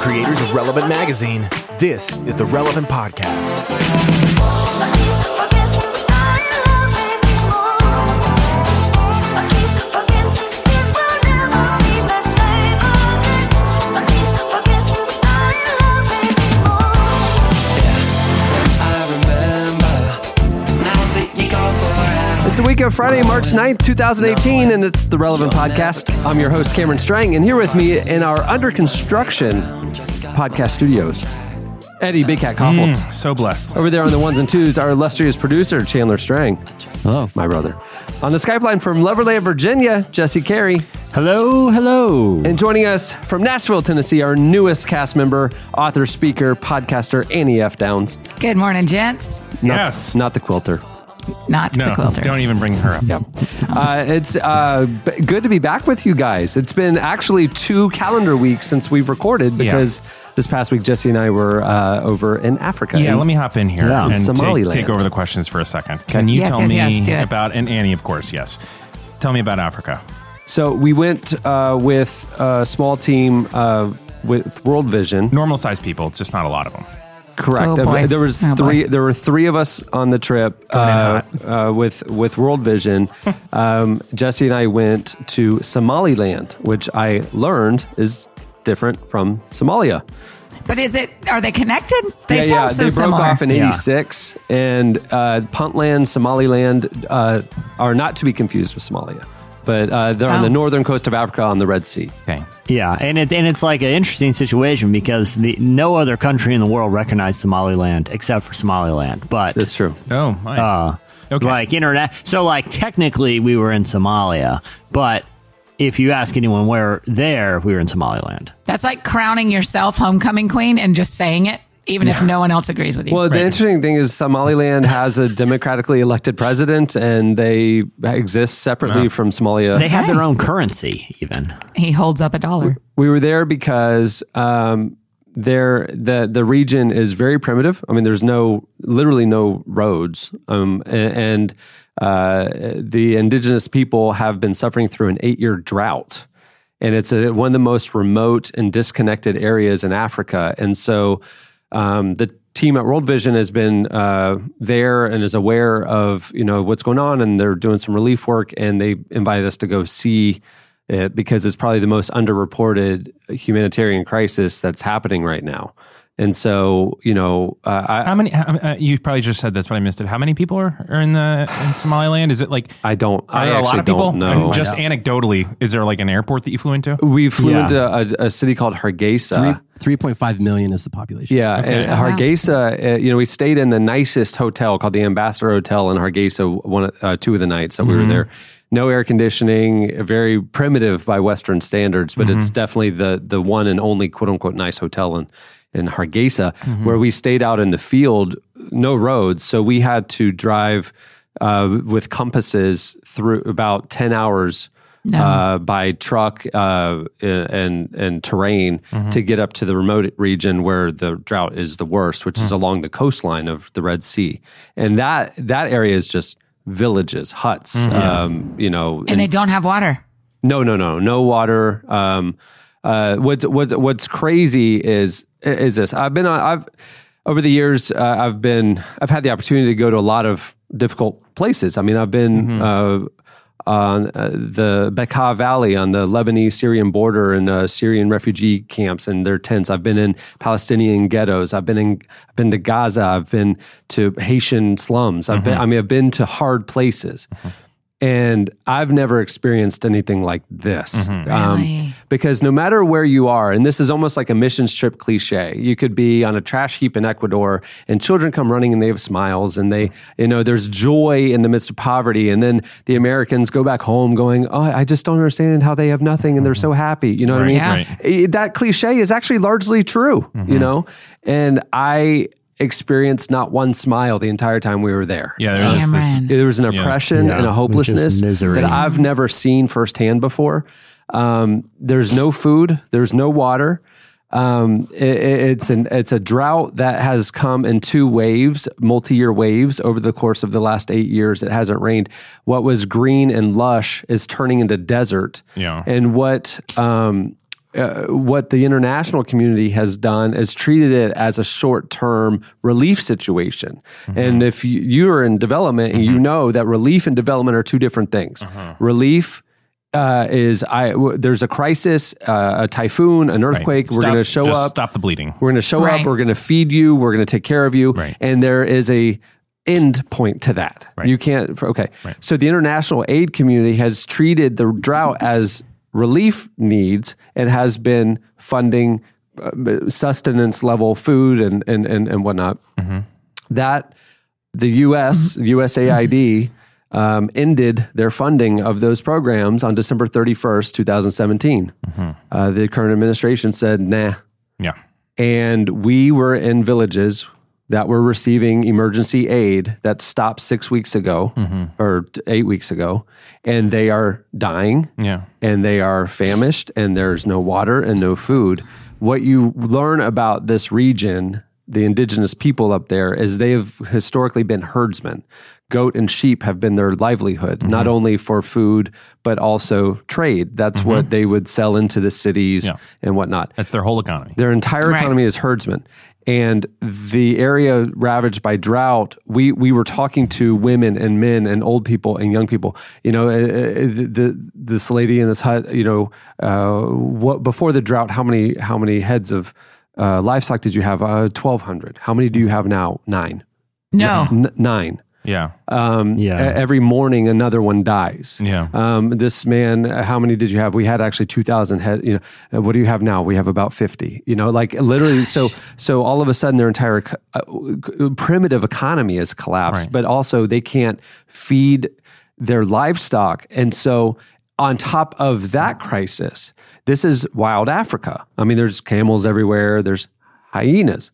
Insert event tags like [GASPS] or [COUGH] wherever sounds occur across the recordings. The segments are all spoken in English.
creators of Relevant Magazine. This is the Relevant Podcast. It's a week of Friday, March 9th, 2018, and it's the Relevant Podcast. I'm your host, Cameron Strang, and here with me in our under construction podcast studios, Eddie Big Cat Kaufholz. Mm, so blessed. Over there on the ones and twos, our illustrious producer, Chandler Strang, Hello. my brother. On the Skype line from Loverland, Virginia, Jesse Carey. Hello, hello. And joining us from Nashville, Tennessee, our newest cast member, author, speaker, podcaster, Annie F. Downs. Good morning, gents. Not, Yes. Not the quilter. Not No, the quilter. don't even bring her up. Yep. Uh, it's uh, b- good to be back with you guys. It's been actually two calendar weeks since we've recorded because this past week Jesse and I were uh, over in Africa. Yeah, And let me hop in here Yeah. and take, take over the questions for a second. Can you Yes, tell yes, me yes, do it. about, and Annie, of course, yes. Tell me about Africa. So we went uh, with a small team uh, with World Vision. Normal sized people, just not a lot of them. Correct. Oh, boy. There was Oh, boy. three. There were three of us on the trip uh, uh, with with World Vision. [LAUGHS] um, Jesse and I went to Somaliland, which I learned is different from Somalia. But is it? Are they connected? They yeah, sound yeah. so they broke similar. off in Yeah. '86, and uh, Puntland, Somaliland uh, are not to be confused with Somalia, but uh, they're on the northern coast of Africa on the Red Sea. Okay. Yeah, and it and it's like an interesting situation because the no other country in the world recognized Somaliland except for Somaliland. But That's true. Oh, my. uh, Okay. like internet, so like technically we were in Somalia, but if you ask anyone where there, we were in Somaliland. That's like crowning yourself homecoming queen and just saying it, even if no one else agrees with you. Well, the interesting thing is Somaliland has a democratically elected president, and they exist separately from Somalia. They have their own currency, even. he holds up a dollar. we were there because um, there the the region is very primitive. I mean, there's no literally no roads, um, a- and, uh, the indigenous people have been suffering through an eight year drought, and it's a, one of the most remote and disconnected areas in Africa. And so, um, the team at World Vision has been uh, there and is aware of you know what's going on, and they're doing some relief work, and they invited us to go see it because it's probably the most underreported humanitarian crisis that's happening right now. And so, you know, uh, I, How many? how- uh, you probably just said this, but I missed it. How many people are, are in the in Somaliland? Is it like I don't, I there a actually lot of people? don't know. And just anecdotally, is there like an airport that you flew into? we flew Yeah. into a, a city called Hargeisa. Three point five million is the population. Yeah, and Oh. Hargeisa, uh, you know, we stayed in the nicest hotel called the Ambassador Hotel in Hargeisa. One, uh, two of the nights that we were there. No air conditioning, very primitive by Western standards, but it's definitely the the one and only quote unquote nice hotel in in Hargeisa, where we stayed out in the field, no roads, so we had to drive uh, with compasses through about ten hours uh, by truck uh, and and terrain to get up to the remote region where the drought is the worst, which is along the coastline of the Red Sea, and that that area is just villages, huts, um, you know, And they don't have water. no, no, no, no water. Um, uh, what's what's what's crazy is is this? I've been on. I've over the years. Uh, I've been. I've had the opportunity to go to a lot of difficult places. I mean, I've been. Uh, on uh, the Bekaa Valley on the Lebanese Syrian border and uh, Syrian refugee camps and their tents. I've been in Palestinian ghettos. I've been in I've been to Gaza. I've been to Haitian slums. I've been I mean I've been to hard places. And I've never experienced anything like this. Um, Really? because no matter where you are, and this is almost like a missions trip cliche, you could be on a trash heap in Ecuador and children come running and they have smiles and they, you know, there's joy in the midst of poverty. And then the Americans go back home going, Oh, I just don't understand how they have nothing and they're so happy. You know what I mean? Yeah. Right. Eh, That cliche is actually largely true, you know? And I experienced not one smile the entire time we were there. Yeah, there's this, this, There was an oppression Yeah. and a hopelessness that I've never seen firsthand before. Um, there's no food. There's no water. Um, it, it- it's an it's a drought that has come in two waves, multi-year waves over the course of the last eight years. It hasn't rained. What was green and lush is turning into desert. Yeah. And what um, uh, what the international community has done is treated it as a short term relief situation. And if you, you are in development and you know that relief and development are two different things, relief. Uh, is I w- there's a crisis, uh, a typhoon, an Right. earthquake. We're Stop- going to show up. Stop the bleeding. We're going to show Right. up. We're going to feed you. We're going to take care of you. Right. And there is a end point to that. Right. You can't. Okay. Right. So the international aid community has treated the drought as relief needs and has been funding uh, sustenance level food and and and, and whatnot. That the U.S. USAID. Um, ended their funding of those programs on December 31st, 2017. Uh, the current administration said, nah, Yeah. and we were in villages that were receiving emergency aid that stopped six weeks ago mm-hmm. or eight weeks ago, and they are dying Yeah. and they are famished and there's no water and no food. What you learn about this region, the indigenous people up there, is they have historically been herdsmen. Goat and sheep have been their livelihood, mm-hmm. not only for food, but also trade. That's mm-hmm. what they would sell into the cities Yeah. and whatnot. That's their whole economy. Their entire Right. economy is herdsmen. And the area ravaged by drought, we, we were talking to women and men and old people and young people. You know, uh, uh, the, this lady in this hut. You know, uh, what before the drought? How many how many heads of uh, livestock did you have? Uh, Twelve hundred. How many do you have now? Nine. No. N- nine. Yeah. Um, Yeah. Every morning, another one dies. Yeah. Um, this man, uh, how many did you have? We had actually two thousand head. You know, uh, what do you have now? We have about fifty. You know, like literally. So, so all of a sudden, their entire uh, primitive economy has collapsed. Right. But also, they can't feed their livestock, and so on top of that crisis, this is wild Africa. I mean, there's camels everywhere. There's hyenas.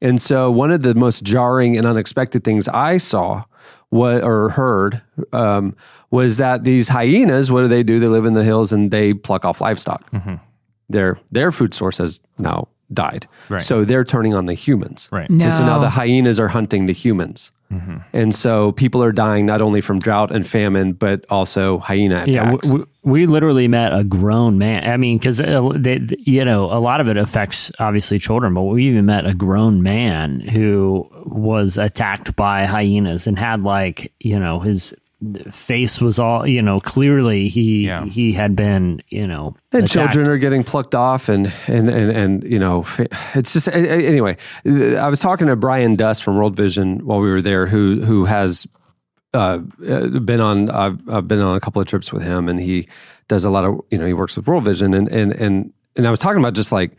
And so, one of the most jarring and unexpected things I saw what, or heard um, was that these hyenas, what do they do? They live in the hills and they pluck off livestock. Their, their food source has now died. Right. So, they're turning on the humans. Right. No. And so now the hyenas are hunting the humans. Mm-hmm. And so people are dying not only from drought and famine, but also hyena attacks. Yeah, w- w- we literally met a grown man. I mean, because uh, you know a lot of it affects obviously children, but we even met a grown man who was attacked by hyenas and had like you know his face was all you know clearly he Yeah. he had been you know and attacked. children are getting plucked off and and and, and you know it's just a- a- anyway i was talking to brian dust from world vision while we were there who who has uh, uh, been on I've, I've been on a couple of trips with him and he does a lot of you know he works with world vision and and and and i was talking about just like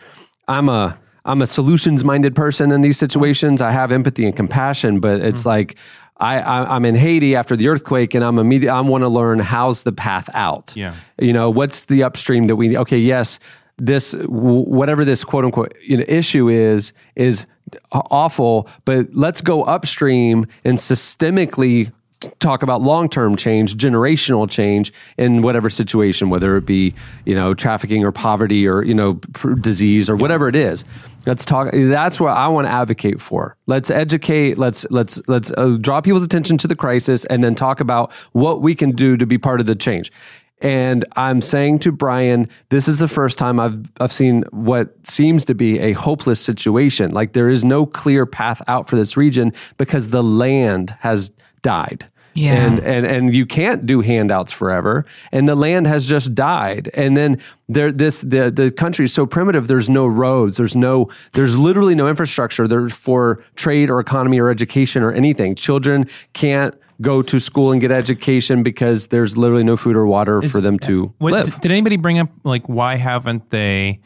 i'm a i'm a solutions minded person in these situations i have empathy and compassion but it's like I, I I'm in Haiti after the earthquake, and I'm immediate. I want to learn how's the path out. Yeah. You know, what's the upstream that we? Okay, yes, this whatever this quote unquote you know, issue is is awful, but let's go upstream and systemically talk about long-term change, generational change in whatever situation, whether it be you know trafficking or poverty or you know disease or whatever it is. Let's talk. That's what I want to advocate for. Let's educate. Let's let's let's uh, draw people's attention to the crisis and then talk about what we can do to be part of the change. And I'm saying to Brian, this is the first time I've I've seen what seems to be a hopeless situation. Like there is no clear path out for this region because the land has died. Yeah. And and and you can't do handouts forever. And the land has just died. And then there this the the country is so primitive, there's no roads, there's no there's literally no infrastructure there for trade or economy or education or anything. Children can't go to school and get education because there's literally no food or water for them to What, live. Did anybody bring up like why haven't they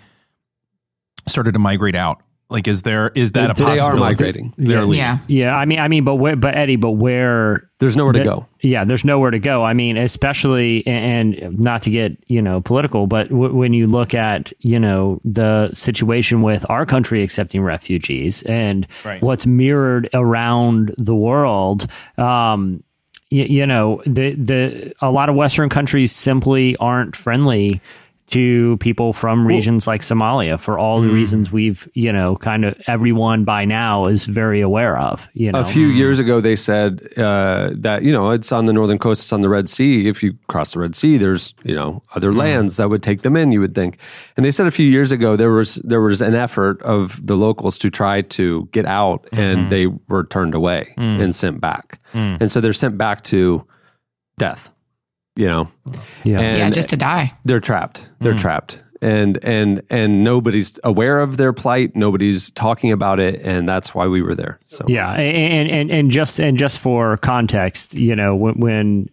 started to migrate out? Like, is there is that a They are possibility? migrating. They're leaving. Yeah. yeah i mean i mean but where but eddie but where There's nowhere to the- go. Yeah, there's nowhere to go. I mean, especially and not to get you know political, but w- when you look at you know the situation with our country accepting refugees and Right. what's mirrored around the world. Um, you, you know, the the a lot of Western countries simply aren't friendly to people from regions like Somalia for all the hmm. reasons we've, you know, kind of everyone by now is very aware of. You know, A few hmm. years ago, they said uh, that you know it's on the northern coast, it's on the Red Sea. If you cross the Red Sea, there's you know other hmm. lands that would take them in. You would think, and they said a few years ago there was there was an effort of the locals to try to get out, and mm-hmm. they were turned away and sent back, and so they're sent back to death. You know, Yeah. and yeah, just to die. they're trapped. They're trapped. And and and nobody's aware of their plight. Nobody's talking about it, and that's why we were there. So Yeah, and and and just and just for context, you know, when, when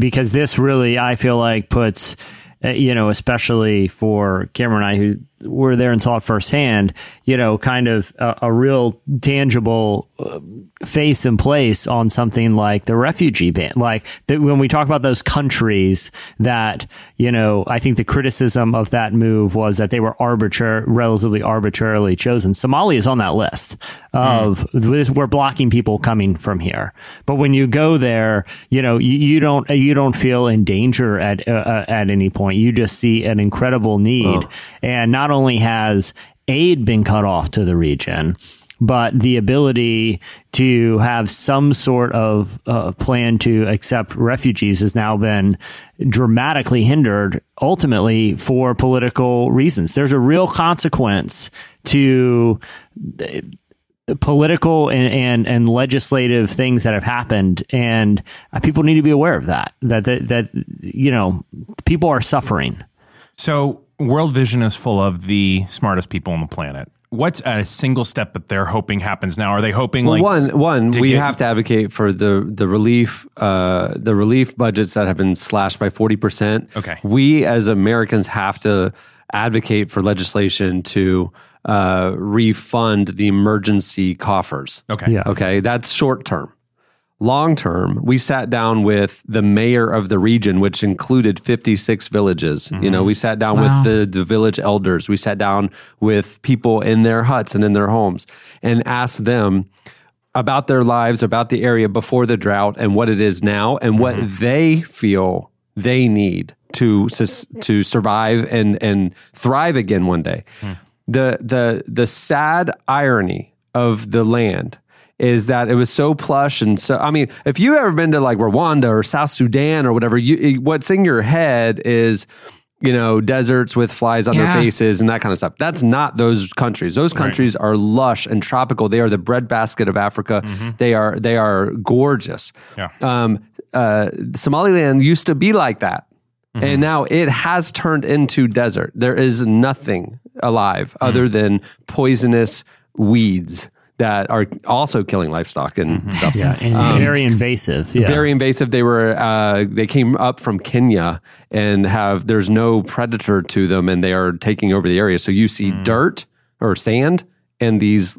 because this really I feel like puts, uh, you know, especially for Cameron and I who were there and saw it firsthand, you know, kind of a, a real tangible uh, face and place on something like the refugee ban. Like that when we talk about those countries that, you know, I think the criticism of that move was that they were arbitrary, relatively arbitrarily chosen. Somalia is on that list of this- we're blocking people coming from here. But when you go there, you know, you, you don't you don't feel in danger at uh, uh, at any point. You just see an incredible need, and not only has aid been cut off to the region but the ability to have some sort of uh, plan to accept refugees has now been dramatically hindered ultimately for political reasons. There's a real consequence to political and, and, and legislative things that have happened and uh, people need to be aware of that that that, that you know people are suffering. So, World Vision is full of the smartest people on the planet. What's a single step that they're hoping happens now? Are they hoping Well, like one, one, to we get- have to advocate for the the relief, uh, the relief budgets that have been slashed by forty percent. Okay. we as Americans have to advocate for legislation to uh, refund the emergency coffers. Okay. Yeah. Okay, that's short term. Long term, we sat down with the mayor of the region, which included 56 villages. You know, mm-hmm. we sat down Wow. with the, the village elders. We sat down with people in their huts and in their homes and asked them about their lives, about the area before the drought and what it is now and what mm-hmm. they feel they need to to survive and and thrive again one day. Hmm. The the the sad irony of the land is that it was so plush and so I mean, if you ever been to like Rwanda or South Sudan or whatever, you what's in your head is you know, deserts with flies on Yeah. their faces and that kind of stuff. That's not those countries. Those countries are lush and tropical. They are the breadbasket of Africa. They are they are gorgeous. Yeah. Um, uh, Somaliland used to be like that, and now it has turned into desert. There is nothing alive other than poisonous weeds that are also killing livestock and mm-hmm. stuff. yeah and um, very invasive yeah. Very invasive. They were uh, they came up from Kenya and have there's no predator to them and they are taking over the area. So you see mm. dirt or sand and these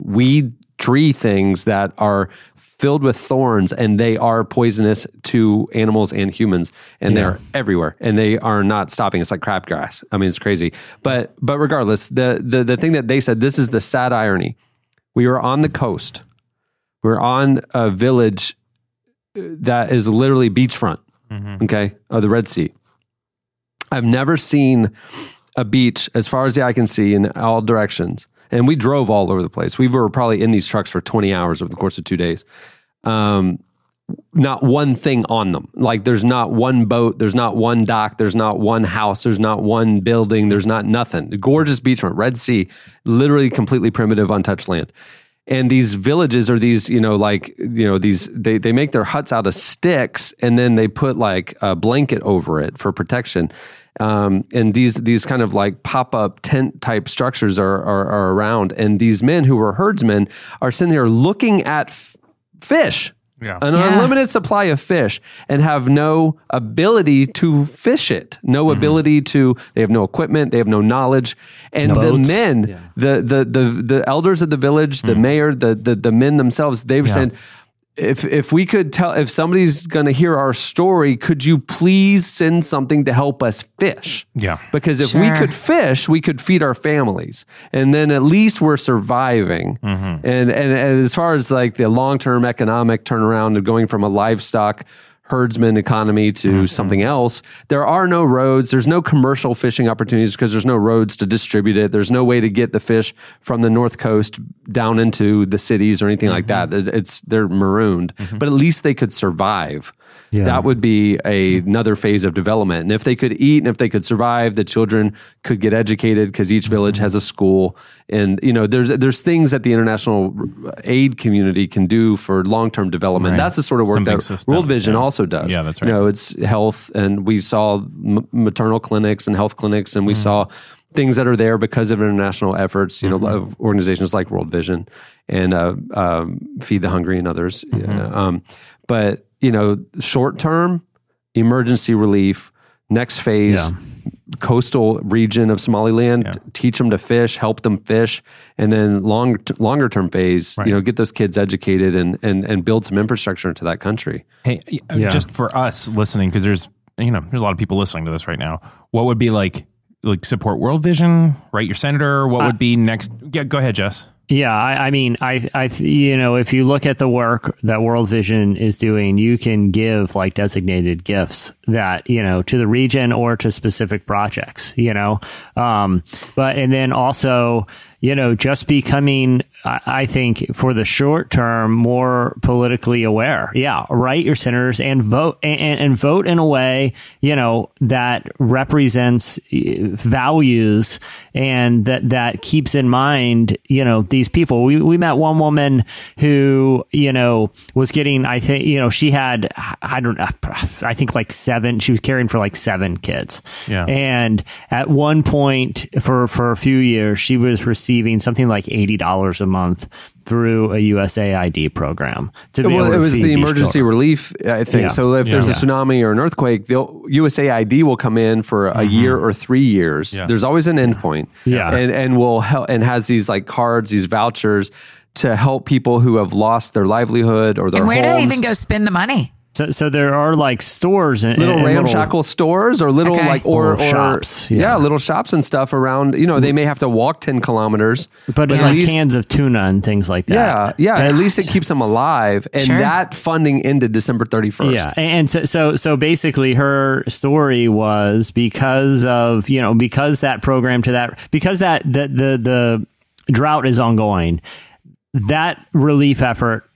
weed tree things that are filled with thorns and they are poisonous to animals and humans and they're everywhere and they are not stopping. It's like crabgrass. I mean it's crazy. But but regardless the the, the thing that they said this is the sad irony we were on the coast we're on a village that is literally beachfront, okay, of the Red Sea. I've never seen a beach as far as the eye can see in all directions. And we drove all over the place. We were probably in these trucks for 20 hours over the course of two days. Um, not one thing on them. Like there's not one boat, there's not one dock, there's not one house, there's not one building, there's not nothing. Gorgeous beachfront, Red Sea, literally completely primitive, untouched land. And these villages are these, you know, like, you know, these, they, they make their huts out of sticks and then they put like a blanket over it for protection. Um, and these, these kind of like pop up tent type structures are, are, are around. And these men who were herdsmen are sitting there looking at f- fish Yeah. an Yeah. unlimited supply of fish and have no ability to fish it no mm-hmm. ability to they have no equipment they have no knowledge and the Boats. men the, the the the elders of the village the mm. mayor the, the the men themselves they've said if if we could tell if somebody's going to hear our story could you please send something to help us fish Yeah. because if we could fish, we could feed our families, and then at least we're surviving. Mm-hmm. And, and and as far as like the long term economic turnaround of going from a livestock herdsman economy to mm-hmm. something else. There are no roads. There's no commercial fishing opportunities because there's no roads to distribute it. There's no way to get the fish from the north coast down into the cities or anything like that. Mm-hmm. It's they're marooned, mm-hmm. but at least they could survive. Yeah. That would be a, another phase of development. And if they could eat and if they could survive, the children could get educated because each village has a school. And you know, there's there's things that the international aid community can do for long term development. Right. That's the sort of work Something that systemic, World Vision yeah. also does. Yeah, that's You right. know, it's health, and we saw m- maternal clinics and health clinics, and we Mm-hmm. saw things that are there because of international efforts. You know, Mm-hmm. of organizations like World Vision and uh, um, Feed the Hungry and others. Mm-hmm. Yeah, Um, but you know, short term emergency relief. Next phase, coastal region of Somaliland. Yeah. Teach them to fish, help them fish, and then long longer term phase. Right. You know, get those kids educated and and and build some infrastructure into that country. Hey, uh, Yeah. just for us listening, because there's you know there's a lot of people listening to this right now. What would be like like support World Vision? Write your senator. What would be next? Yeah, go ahead, Jess. Yeah, I, I mean, I, I, you know, if you look at the work that World Vision is doing, you can give like designated gifts that you know to the region or to specific projects. You know, um, but and then also, you know, just becoming, I, think, for the short term, more politically aware. Yeah, write your senators and vote and, and vote in a way, you know, that represents eh, values and that that keeps in mind, you know, these people. We we met one woman who, you know, was getting. I think, you know, she had, I don't know, I think like seven. She was caring for like seven kids. Yeah. And at one point, for for a few years, she was receiving something like eighty dollars a month through a USAID program. To be Well, able to it was feed the emergency children. relief, I think. Yeah. So if there's a Yeah. tsunami or an earthquake, they'll, USAID will come in for a mm-hmm. year or three years. Yeah. There's always an endpoint. Yeah. and and will help and has these like cards, these vouchers to help people who have lost their livelihood or their And where do they even go spend the money? So, so there are like stores and little and ramshackle stores or little Okay. like or, Little or shops, yeah. yeah. little shops and stuff around you know they may have to walk 10 kilometers but it's at like least- cans of tuna and things like that. yeah that. yeah at least it keeps them alive and Sure. that funding ended december 31st Yeah, and so so so basically, her story was because of you know because that program to that because that the the the drought is ongoing, that relief effort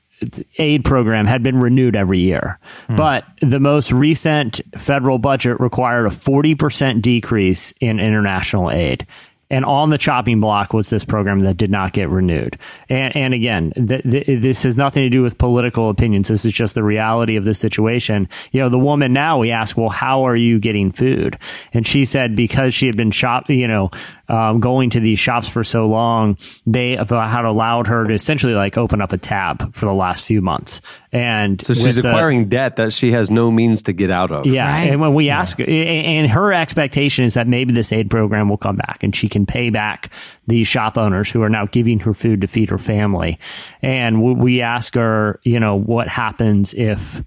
aid program had been renewed every year. Hmm. But the most recent federal budget required a 40% decrease in international aid. And on the chopping block was this program that did not get renewed. And, and again, th- th- this has nothing to do with political opinions. This is just the reality of the situation. You know, the woman now we ask, well, how are you getting food? And she said because she had been shop, you know, um, going to these shops for so long, they had allowed her to essentially like open up a tab for the last few months. And so she's with the- acquiring debt that she has no means to get out of yeah, Right. and when we ask, and her expectation is that maybe this aid program will come back, and she can pay back these shop owners who are now giving her food to feed her family. And we ask her, you know, what happens if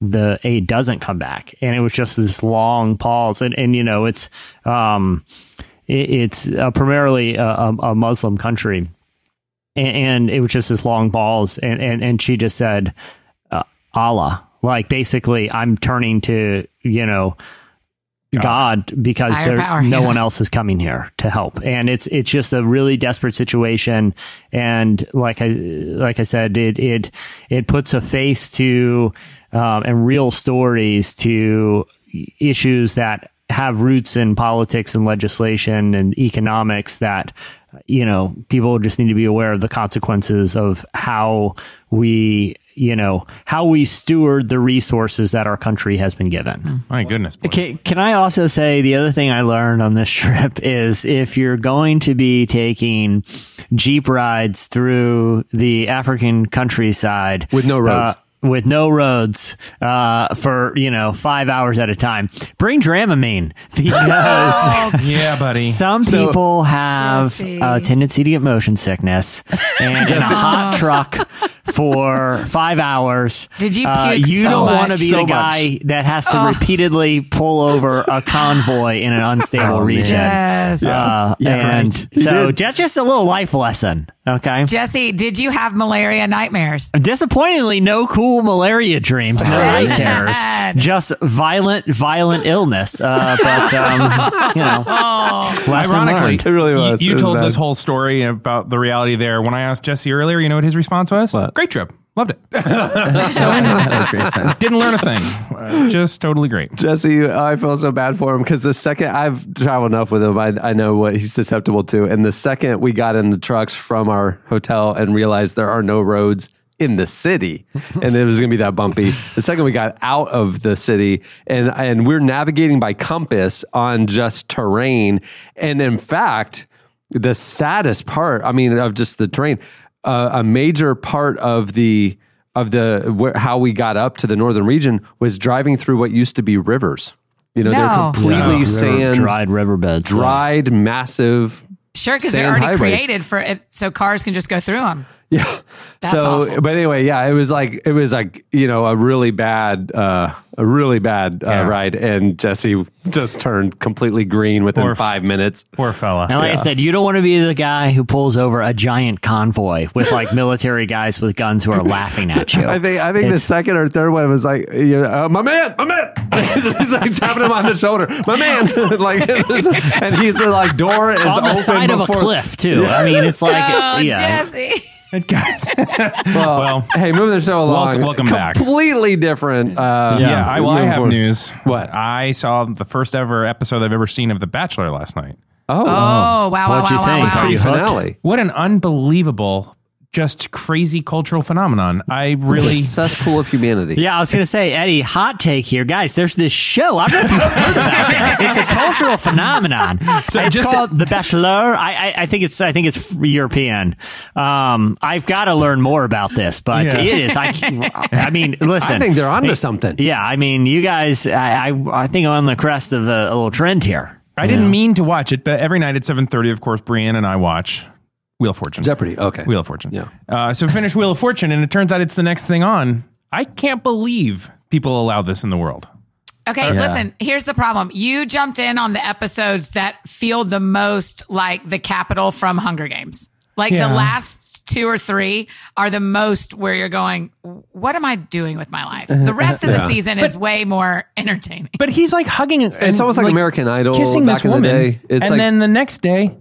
the aid doesn't come back? And it was just this long pause, and and you know, it's um, it, it's uh, primarily a, a, a Muslim country, and, and it was just this long pause, and and and she just said. Uh, Allah. Like basically, I'm turning to you know God, because there power, no yeah. one else is coming here to help, and it's it's just a really desperate situation. And like I like I said, it it it puts a face to um, and real stories to issues that have roots in politics and legislation and economics that you know people just need to be aware of the consequences of how we you know how we steward the resources that our country has been given My goodness. boy. can, can i also say the other thing i learned on this [LAUGHS] trip is if you're going to be taking jeep rides through the african countryside With no roads. uh, with no roads uh, for you know five hours at a time. Bring Dramamine [LAUGHS] because [LAUGHS] yeah, buddy. some people have Jesse. a tendency to get motion sickness, and in a hot truck for five hours. Did you uh, you so don't want to be So the guy that has to repeatedly pull over a [LAUGHS] convoy in an unstable Oh, region. Yes. Uh, Yeah, and right. so that's just a little life lesson. Okay. Jesse, did you have malaria nightmares? Disappointingly, no cool malaria dreams, no [LAUGHS] night terrors, just violent, violent illness. Uh, but um, you know, [LAUGHS] lesson Ironically, learned. It really was. You, you was told bad. this whole story about the reality there. When I asked Jesse earlier, you know what his response was? What? Great trip. Loved it. [LAUGHS] Had a great time. Didn't learn a thing. Uh, just totally great. Jesse, I feel so bad for him because the second I've traveled enough with him, I, I know what he's susceptible to. And the second we got in the trucks from our hotel and realized there are no roads in the city and it was going to be that bumpy. The second we got out of the city and, and we're navigating by compass on just terrain. And in fact, the saddest part, I mean, of just the terrain, uh, a major part of the of the where, how we got up to the northern region was driving through what used to be rivers. You know, they're No. completely Yeah, river- sand, dried riverbeds. dried, massive. Sure, because they're already highways. created for it, so cars can just go through them. [LAUGHS] Yeah. That's so, awful. but anyway, yeah, it was like it was like you know a really bad, uh, a really bad uh, Yeah. ride, and Jesse just turned completely green within Poor- five minutes. Poor fella. And like I said, you don't want to be the guy who pulls over a giant convoy with like [LAUGHS] military guys with guns who are laughing at you. I think I think the second or third one was like, you know, uh, my man, my man. [LAUGHS] he's like tapping him on the shoulder, my man. like, and he's like door is on the open side of a cliff too. I mean, it's like Oh, yeah. Jesse. Guys. [LAUGHS] Well, Well, hey, moving the show along. welcome- welcome back. Completely different. Uh, yeah, I, well, I moving have forward. news. What? I saw the first ever episode I've ever seen of The Bachelor last night. Oh, Oh, wow, wow, What'd you wow, think? wow, wow. Are you hooked? finale. What an unbelievable, just crazy cultural phenomenon. I It's really. a cesspool of humanity. Yeah, I was going to say, Eddie, hot take here. Guys, there's this show. I don't know if you've heard about this. [LAUGHS] It's a cultural phenomenon. it's just called The Bachelor. I, I, I think it's I think it's European. Um, I've got to learn more about this, but Yeah. it is. I, I mean, [LAUGHS] listen. I think they're onto something. Yeah, I mean, you guys, I, I, I think I'm on the crest of a, a little trend here. I didn't mean to watch it, but every night at 7.30, of course, Brienne and I watch Wheel of Fortune. Jeopardy. Okay. Wheel of Fortune. Yeah. Uh, so finish Wheel of Fortune, and it turns out it's the next thing on. I can't believe people allow this in the world. Okay, listen, here's the problem. You jumped in on the episodes that feel the most like the capital from Hunger Games. Like Yeah. the last two or three are the most where you're going, what am I doing with my life? The rest of the season is way more entertaining. But he's like hugging. It's almost like American Idol kissing back this in the woman, day. It's and like- then the next day,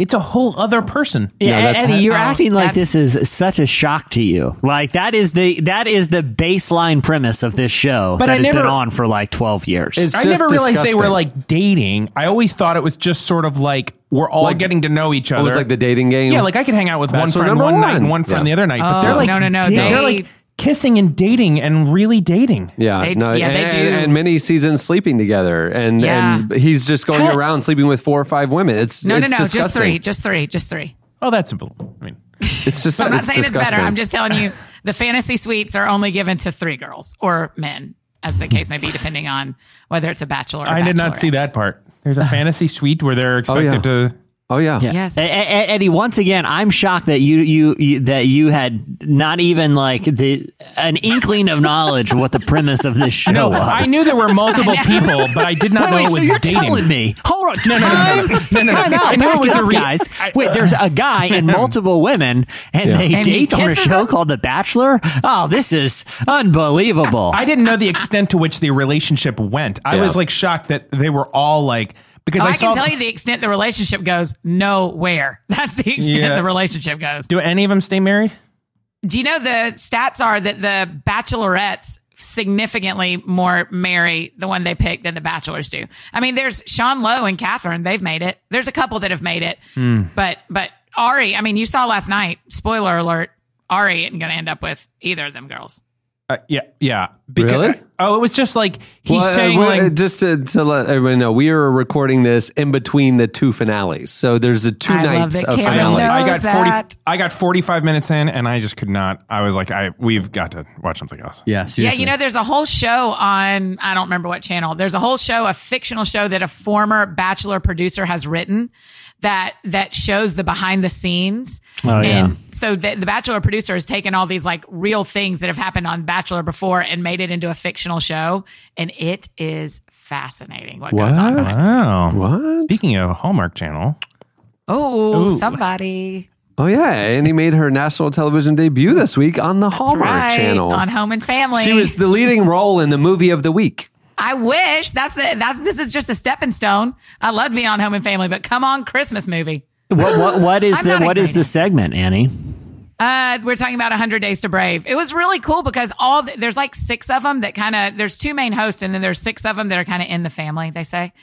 it's a whole other person. Yeah, No, that's- Eddie, you're Oh, acting like this is such a shock to you. Like that is the that is the baseline premise of this show But that I has never- been on for like 12 years. It's I just never realized they were like dating. I always thought it was just sort of like we're all Like- getting to know each other. It was like the dating game. yeah, like I could hang out with one friend number one, night and one friend Yeah. the other night, but Oh, they're like no, no, no, they're like kissing and dating and really dating. Yeah, They- no, yeah, they and, do. and many seasons sleeping together, and Yeah. and he's just going How- around sleeping with four or five women. It's No, it's no, no, just disgusting. three, just three, just three. Oh, that's simple. I mean, [LAUGHS] It's just I'm not it's saying disgusting. it's better. I'm just telling you the fantasy suites are only given to three girls or men, as the case may be, depending on whether it's a bachelor or I did not see bachelorette. that part. There's a fantasy suite where they're oh, expected yeah. to. Oh yeah, Yes. E- E- Eddie, once again, I'm shocked that you, you you that you had not even like the an inkling of knowledge of what the premise of this show No, was. I knew there were multiple [LAUGHS] people, but I did not Wait, know wait, it so was you're dating. telling me? Hold on, No, no, no, no, no. time, um, No, no, no. I knew it was a re- guys. I- Wait, there's a guy and [LAUGHS] multiple women, and they And date on a show them? called The Bachelor. Oh, this is unbelievable. I didn't know the extent to which the relationship went. I Yeah. was like shocked that they were all like because Oh, I, I, can tell you the extent the relationship goes nowhere. [LAUGHS] That's the extent Yeah. the relationship goes. do any of them stay married? Do you know the stats are that the bachelorettes significantly more marry the one they pick than the bachelors do? I mean, there's Sean Lowe and Catherine. They've made it. There's a couple that have made it, Hmm. but but Arie. I mean, you saw last night. Spoiler alert: Arie isn't going to end up with either of them girls. Uh, yeah, yeah. Because, Really? Oh, it was just like he's Well, uh, saying well, uh, like just to, to let everyone know, we are recording this in between the two finales, so there's a two I nights of Karen finale. I got that. forty. I got forty five minutes in, and I just could not. I was like, I we've got to watch something else. Yeah, Yeah, you know, there's a whole show on, I don't remember what channel. There's a whole show, a fictional show that a former Bachelor producer has written that, that shows the behind the scenes. Oh, yeah. And so the, the Bachelor producer has taken all these like real things that have happened on Bachelor before and made it into a fictional show. And it is fascinating what, goes on What? behind the scenes. Wow. What? Speaking of Hallmark Channel, Oh, Ooh. somebody. Oh yeah, and he made her national television debut this week on the Hallmark right, Channel. on Home and Family. she was the leading role in the movie of the week. I wish that's the, that's this is just a stepping stone. I love being on Home and Family, but come on, Christmas movie. What what what is the what is the segment, Annie? Uh, we're talking about 100 Days to Brave. It was really cool because all the, there's like six of them that kind of there's two main hosts and then there's six of them that are kind of in the family. They say,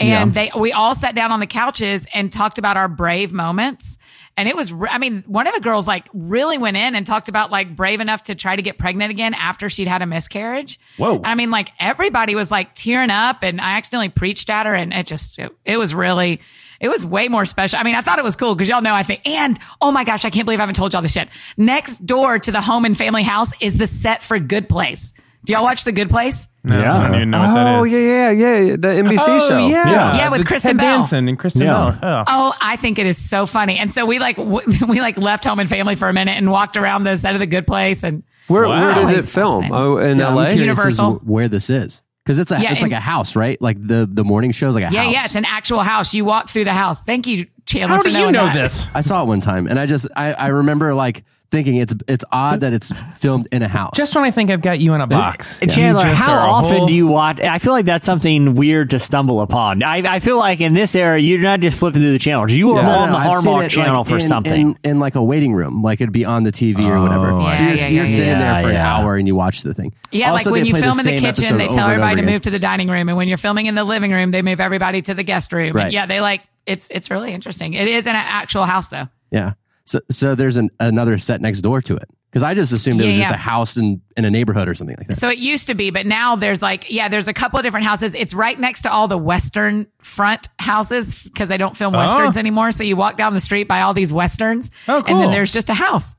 and they we all sat down on the couches and talked about our brave moments. And it was, I mean, one of the girls like really went in and talked about like brave enough to try to get pregnant again after she'd had a miscarriage. Whoa. I mean, like everybody was like tearing up and I accidentally preached at her and it just, it, it was really, it was way more special. I mean, I thought it was cool because y'all know I think, and oh my gosh, I can't believe I haven't told y'all this shit. Next door to the home and family house is the set for Good Place. Do y'all watch The Good Place? No, Yeah. I don't even know what that Oh is. yeah, yeah, yeah. The NBC Oh, show. yeah. Yeah. Yeah, with The Kristen Ted Bell. Danson and Kristen Yeah. Bell. Oh. Oh, I think it is so funny. And so we like, w- [LAUGHS] we like left home and family for a minute and walked around the set of The Good Place and Where, Wow. where did it Always film? fascinating. Oh, in Yeah, I'm L.A. curious Universal. to where this is because it's a Yeah, it's and- like a house, right? Like the the morning show's like a yeah, house. yeah, it's an actual house. You walk through the house. Thank you, Chandler. How for do you knowing know that. this? I saw it one time, and I just I, I remember like thinking it's it's odd that it's filmed in a house. Just when I think I've got you in a box. Chandler, how often whole- do you watch? I feel like that's something weird to stumble upon. I, I feel like in this era, you're not just flipping through the channels. You are No, no, on no, the I've Hallmark channel like, for in, something. in, in like a waiting room, like it'd be on the TV or whatever. Oh, so you're, yeah, you're yeah, sitting yeah, there for yeah. an hour and you watch the thing. Yeah, Also, like when you play film in the kitchen, they tell everybody to move to the dining room, and when you're filming in the living room, they move everybody to the guest room. And Right. yeah, they like it's it's really interesting. It is an actual house though. Yeah. So so there's an, another set next door to it because I just assumed it was Yeah, just yeah. a house in, in a neighborhood or something like that. So it used to be, but now there's like, yeah, there's a couple of different houses. It's right next to all the Western front houses because they don't film Oh. Westerns anymore. So you walk down the street by all these Westerns Oh, cool. and then there's just a house.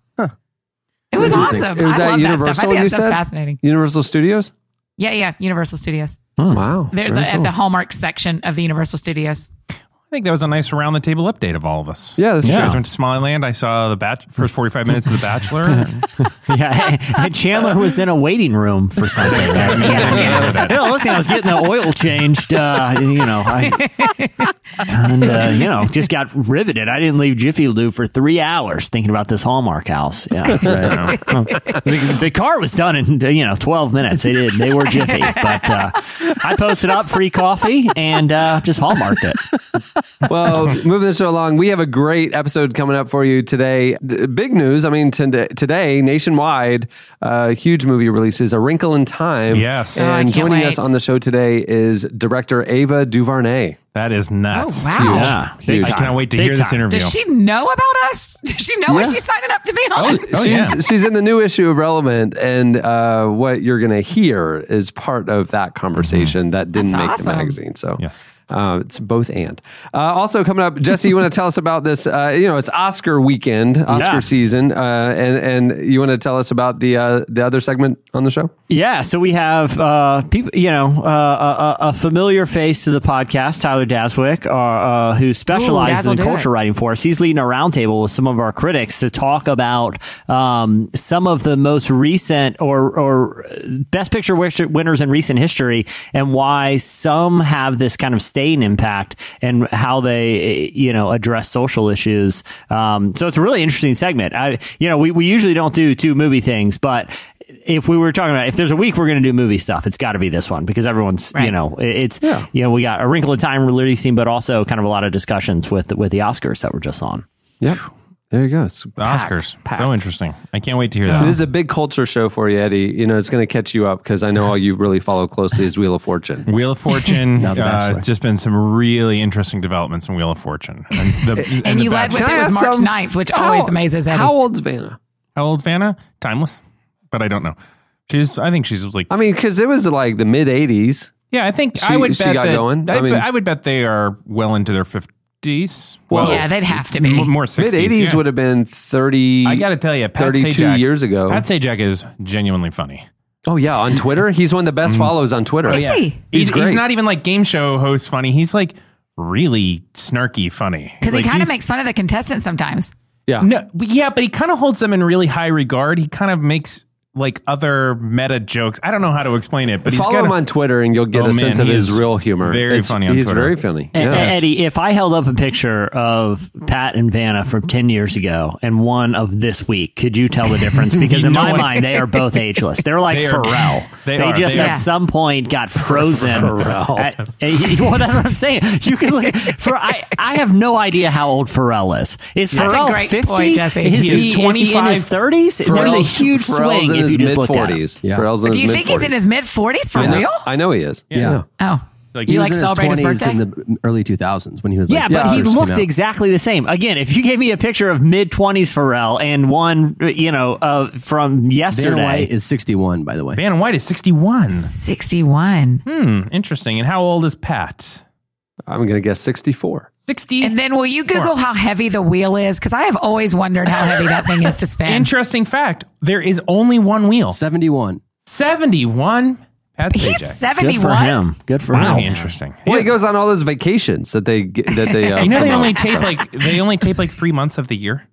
It was awesome. It was I at love that Universal. stuff. I think you that stuff's said fascinating. Universal Studios. Yeah, yeah. Universal Studios. Hmm. Wow, There's a, cool. at the Hallmark section of the Universal Studios. I think that was a nice around the table update of all of us. Yeah, that's You true. guys went to Somaliland. I saw the bat- first 45 minutes of The Bachelor. [LAUGHS] yeah, [LAUGHS] and Chandler was in a waiting room for something. yeah, yeah. listen, I was getting the oil changed. Uh, you know, I, and uh, you know, just got riveted. I didn't leave Jiffy Lube for three hours thinking about this Hallmark house. Yeah, [LAUGHS] the, the car was done in you know twelve minutes. They did. They were Jiffy, but uh, I posted up free coffee and uh, just hallmarked it. Well, moving this show along, we have a great episode coming up for you today. D- big news. I mean, today, today nationwide, uh, huge movie releases, A Wrinkle in Time. Yes. Oh, And joining wait. us on the show today is director Ava DuVernay. that is nuts. Oh, wow. Huge. Yeah, Huge. big I cannot wait to Big hear this interview. Does she know about us? [LAUGHS] Does she know what Yeah. she's signing up to be on? Oh, she's yeah. she's in the new issue of Relevant, and uh, what you're going to hear is part of that conversation that didn't That's make awesome. the magazine. So Yes. Uh, it's both and. Uh, also coming up, Jesse, you want to tell us about this? Uh, you know, it's Oscar weekend, Oscar Yeah. season, uh, and and you want to tell us about the uh, the other segment on the show? Yeah, so we have uh, people, you know, uh, a, a familiar face to the podcast, Tyler Daswick, uh, uh, who specializes Dazzle in do culture it. writing for us. He's leading a roundtable with some of our critics to talk about um, some of the most recent or, or best picture winners in recent history and why some have this kind of staying impact and how they, you know, address social issues. Um, so it's a really interesting segment. I, you know, we, we usually don't do two movie things, but if we were talking about if there's a week we're going to do movie stuff, it's got to be this one because everyone's you know it- it's you know we got a Wrinkle in Time releasing, but also kind of a lot of discussions with with the Oscars that were just on. Yep. There you go. It's The packed, Oscars. packed. So interesting. I can't wait to hear that. This is a big culture show for you, Eddie. You know, it's going to catch you up because I know all you really follow closely is Wheel of Fortune. Wheel of Fortune. [LAUGHS] Uh, it's just been some really interesting developments in Wheel of Fortune. And, [LAUGHS] the, And the you led with it was March some- 9th, which always amazes Eddie. How old's Vanna? How old Vanna? Timeless, but I don't know. She's. I think she's like. I mean, because it was like the mid 80s. Yeah, I think She- I would she bet got that, going. I, I mean- I would bet they are well into their fifties. Well, yeah, they'd have to be. m- more Mid sixties. 80s yeah. would have been 30. I got to tell you, Pat 32 Sajak, years ago. Pat Sajak is genuinely funny. oh, yeah. On Twitter. He's one of the best mm. follows on Twitter. Is he? He's, He's he's, great. not even like game show host funny. He's like really snarky funny. Because like he kind of he's- makes fun of the contestants sometimes. Yeah. no, but yeah, but he kind of holds them in really high regard. He kind of makes like other meta jokes. I don't know how to explain it, but he's Follow got him a- on Twitter and you'll get Oh, a man, sense of his real humor. very funny on he's Twitter. very funny. Yeah. Eddie, if I held up a picture of Pat and Vanna from 10 years ago and one of this week, could you tell the difference? [LAUGHS] Because in my mind, they are both [LAUGHS] ageless. They're like They are- Pharrell. [LAUGHS] they They, are, just they at are. some point got frozen. Pharrell. At- eh, well, that's what I'm saying. You can look for I, I have no idea how old Pharrell is. Is That's a Pharrell great 50? point, Jesse. Is He is he, is he in his 30s? There's a huge Pharrell's swing in his mid look at him. forties. Yeah. Pharrell's in Do his you think he's in mid-40s. his mid 40s for Yeah. real? I know he is. Yeah. Oh. Like, You He like was in his celebrate his 20s in birthday? the early 2000s when he was Yeah, like, but Yeah, but he first came looked out. exactly the same. Again, if you gave me a picture of mid twenties Pharrell and one, you know, uh, from Vanna yesterday, White is 61, by the way. Van White is 61. 61. Hmm, interesting. And how old is Pat? I'm going to guess 64. 60. And then will you Google how heavy the wheel is? Because I have always wondered how heavy that thing is to spin. Interesting fact. There is only one wheel. 71. 71. Pat He's Sajak. 71. good for him. Good for Wow, him. interesting. Well, he goes on all those vacations that they get- that they. [LAUGHS] Uh, You know they promote. only tape like they only tape like three months of the year.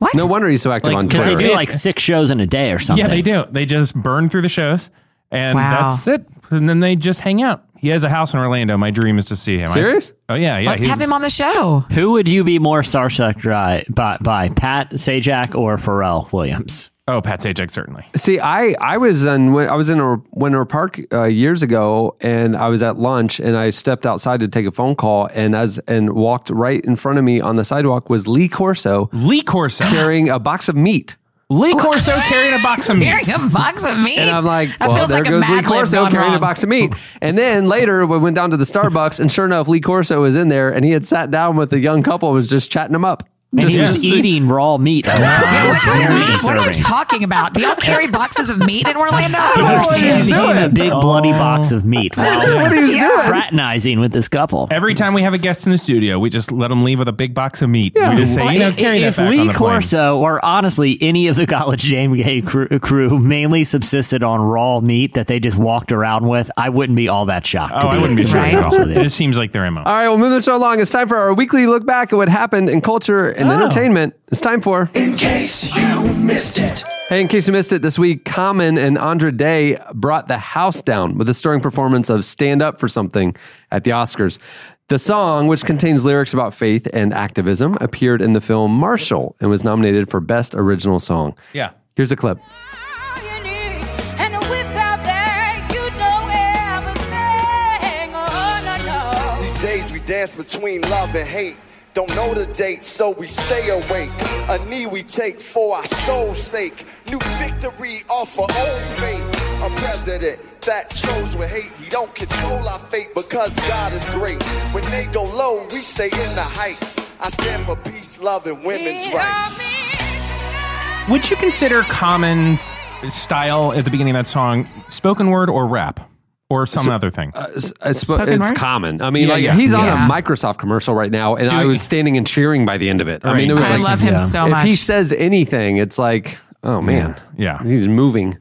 What? No wonder he's so active Like, on Because Twitter. they do like six shows in a day or something. Yeah, they do. They just burn through the shows, and Wow. that's it. And then they just hang out. He has a house in Orlando. My dream is to see him. I- Serious? oh yeah, yeah. Let's he have was- him on the show. Who would you be more starstruck by, by, by Pat Sajak or Pharrell Williams? Oh, Pat Sajak certainly. See, I I was in I was in a Winter Park uh, years ago, and I was at lunch, and I stepped outside to take a phone call, and as and walked right in front of me on the sidewalk was Lee Corso Lee Corso. carrying a box of meat. Lee Corso carrying a box of [LAUGHS] meat. Carrying a box of meat. And I'm like, That well, feels there like a goes Lee Lib Corso gone carrying a wrong. box of meat. And then later, we went down to the Starbucks, and sure enough, Lee Corso was in there, and he had sat down with a young couple, and was just chatting them up. And Just, he was just- eating raw meat. Yeah, what, kind of meat? what are you talking about? Do y'all carry boxes of meat in Orlando? He was eating a big bloody box of meat while [LAUGHS] what he was Yeah. doing. fraternizing with this couple. Every time we have a guest in the studio, we just let them leave with a big box of meat. We just say, Well, you know, carry if that back Lee on the plane. Corso or honestly any of the college JMK crew, crew mainly subsisted on raw meat that they just walked around with, I wouldn't be all that shocked. Oh, to Oh, I be wouldn't be sure. Right. honest with It you. seems like they're MO. All right, well, moving so along, it's time for our weekly look back at what happened in culture and oh. entertainment. It's time for. In case you missed it. Hey, in case you missed it, this week, Common and Andra Day brought the house down with a stirring performance of Stand Up for Something at the Oscars. The song, which contains lyrics about faith and activism, appeared in the film Marshall and was nominated for Best Original Song. Yeah. Here's a clip. you need. And without that, you know everything. Oh, no, no. These days we dance between love and hate. Don't know the date, so we stay awake. A knee we take for our soul's sake. New victory off of old faith. A president that chose with hate. He don't control our fate because God is great. When they go low, we stay in the heights. I stand for peace, love, and women's rights. Would you consider Common's style at the beginning of that song spoken word or rap or some other thing? It's, it's, Spoken it's common. I mean, Yeah, like yeah. he's on Yeah. a Microsoft commercial right now, and I was standing and cheering by the end of it. I mean, it was I like love him Yeah. so if he says anything, it's like, oh man, Yeah. he's moving.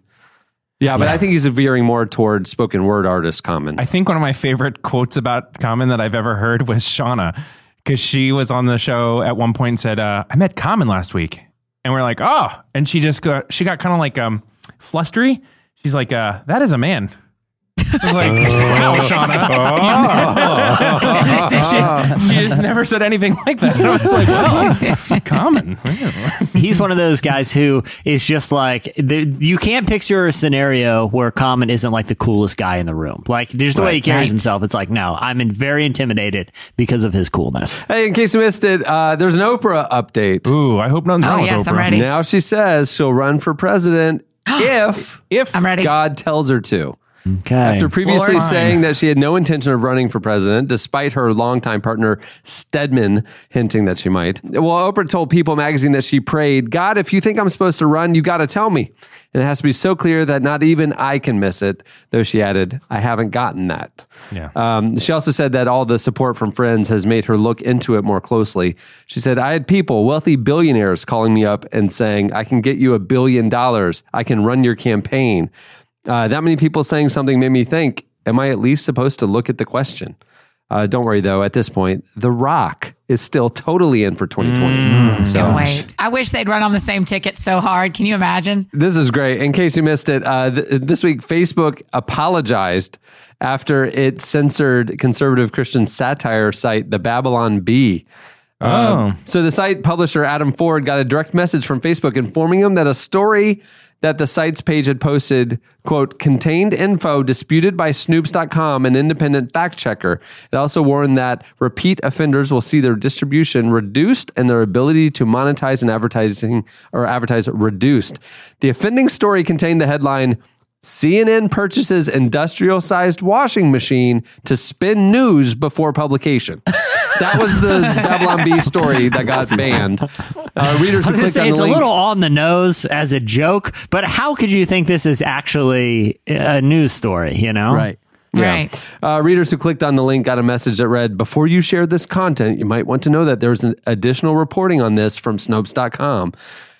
Yeah, but I think he's veering more towards spoken word artist common. I think one of my favorite quotes about Common that I've ever heard was Shauna, because she was on the show at one point and said, uh, "I met Common last week," and we're like, "Oh," and she just got she got kind of like um flustery. She's like, uh, "That is a man." I was like, wow, Shauna. [LAUGHS] [LAUGHS] she, she just never said anything like that. I was like, well, common. [LAUGHS] He's one of those guys who is just like the, you can't picture a scenario where Common isn't like the coolest guy in the room. Like just the way he carries Right. himself, it's like no, I'm in very intimidated because of his coolness. hey, in case you missed it, uh, there's an Oprah update. Ooh, I hope nothing's Oh, wrong with yes, I'm Oprah. ready. Now she says she'll run for president if [GASPS] If I'm ready. God tells her to. Okay. After previously Lord. saying that she had no intention of running for president, despite her longtime partner Stedman hinting that she might. Well, Oprah told People magazine that she prayed, God, if you think I'm supposed to run, you got to tell me. And it has to be so clear that not even I can miss it. Though she added, I haven't gotten that. Yeah. Um, she also said that all the support from friends has made her look into it more closely. She said, I had people, wealthy billionaires, calling me up and saying, I can get you a billion dollars. I can run your campaign. Uh, that many people saying something made me think, am I at least supposed to look at the question? Uh, don't worry though, at this point, The Rock is still totally in for 2020. so Can't wait. I wish they'd run on the same ticket so hard. Can you imagine? this is great. In case you missed it, uh, th- this week Facebook apologized after it censored conservative Christian satire site The Babylon Bee. Oh. So the site publisher Adam Ford got a direct message from Facebook informing him that a story that the site's page had posted, quote, contained info disputed by Snopes.com, an independent fact checker. It also warned that repeat offenders will see their distribution reduced and their ability to monetize and advertising or advertise reduced. The offending story contained the headline CNN purchases industrial sized washing machine to spin news before publication. [LAUGHS] That was the Babylon Bee story that got banned. Uh, readers who I was gonna clicked say, on it's the a little on the nose as a joke, but how could you think this is actually a news story? You know, Right. Right. Uh, readers who clicked on the link got a message that read, Before you share this content, you might want to know that there's an additional reporting on this from Snopes.com.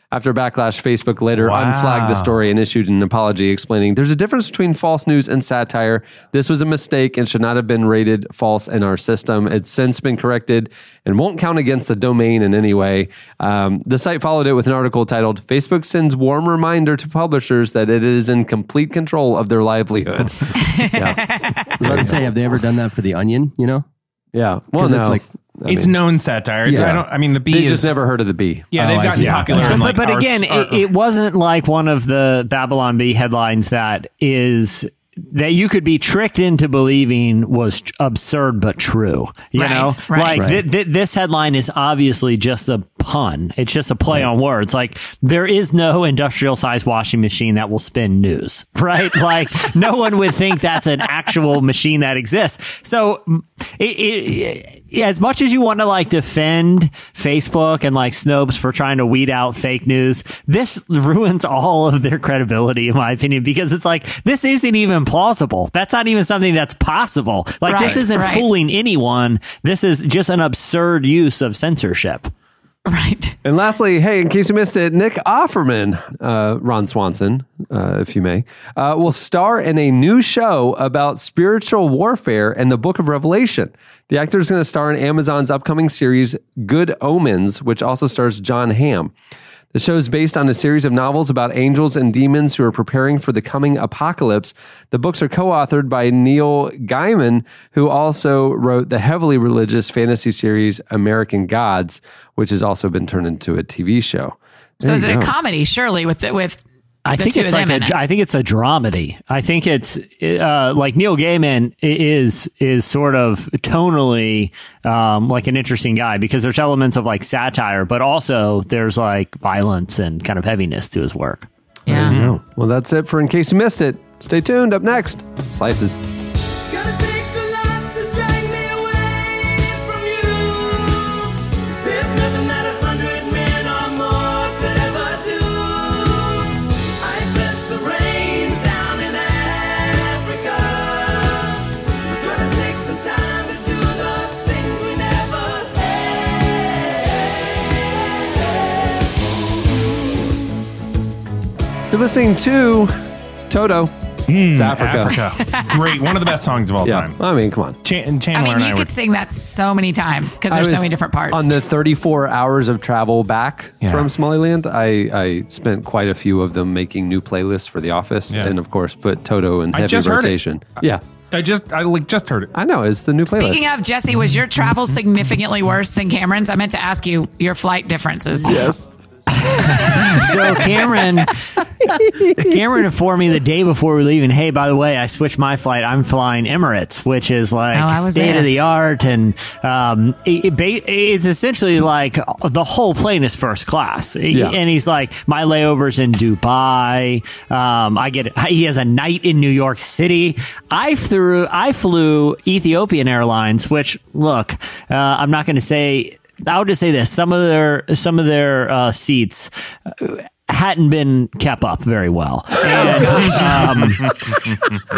After backlash, Facebook later Wow. unflagged the story and issued an apology explaining there's a difference between false news and satire. This was a mistake and should not have been rated false in our system. It's since been corrected and won't count against the domain in any way. Um, the site followed it with an article titled Facebook sends warm reminder to publishers that it is in complete control of their livelihood. [LAUGHS] I was about to say, have they ever done that for the Onion? You know, Yeah. Well, 'Cause no. it's like- I it's mean, known satire. Yeah. I don't. I mean, the bee they is just never heard of the bee. Yeah, Oh, they've I gotten see. popular. But, in, but, like, but our- again, our- it, it wasn't like one of the Babylon Bee headlines that is that you could be tricked into believing was absurd but true. You Right, know, right. like th- th- this headline is obviously just a pun. It's just a play on words. Like there is no industrial sized washing machine that will spin news, [LAUGHS] right? like no one would think that's an actual machine that exists. So mm, it, it, it, as much as you want to like defend Facebook and like Snopes for trying to weed out fake news, this ruins all of their credibility, in my opinion, because it's like this isn't even plausible. That's not even something that's possible. Like this isn't right. fooling anyone. This is just an absurd use of censorship. [LAUGHS] Right. And lastly, hey, in case you missed it, Nick Offerman, uh, Ron Swanson, uh, if you may, uh, will star in a new show about spiritual warfare and the book of Revelation. The actor is going to star in Amazon's upcoming series, Good Omens, which also stars Jon Hamm. The show is based on a series of novels about angels and demons who are preparing for the coming apocalypse. The books are co authored by Neil Gaiman, who also wrote the heavily religious fantasy series American Gods, which has also been turned into a TV show. So is it a comedy? Surely with with I the think it's like them a, it. I think it's a dramedy. I think it's uh, like Neil Gaiman is is sort of tonally um, like an interesting guy because there's elements of like satire, but also there's like violence and kind of heaviness to his work. yeah. Well, that's it for In Case You Missed It. Stay tuned. Up next, Slices. You're listening to Toto. Hmm, it's Africa. Africa. [LAUGHS] Great. One of the best songs of all Yeah. time. I mean, come on. Chan- and I Chandler mean, and I you were could sing that so many times because there's so many different parts. On the 34 hours of travel back Yeah. from Somaliland, I, I spent quite a few of them making new playlists for The Office, Yeah. and of course, put Toto in I heavy just heard it. rotation. Yeah, I just I like just heard it. I know it's the new playlist. Speaking of Jesse, was your travel mm-hmm. significantly worse than Cameron's? I meant to ask you your flight differences. yes, [LAUGHS] So Cameron, Cameron informed me the day before we were leaving. Hey, by the way, I switched my flight. I'm flying Emirates, which is like Oh, state there. of the art, and um, it, it it's essentially like the whole plane is first class. Yeah. And he's like, my layovers in Dubai. Um, I get he has a night in New York City. I threw I flew Ethiopian Airlines, which look, uh, I'm not going to say. I would just say this: some of their some of their uh, seats uh, hadn't been kept up very well, and, um, [LAUGHS]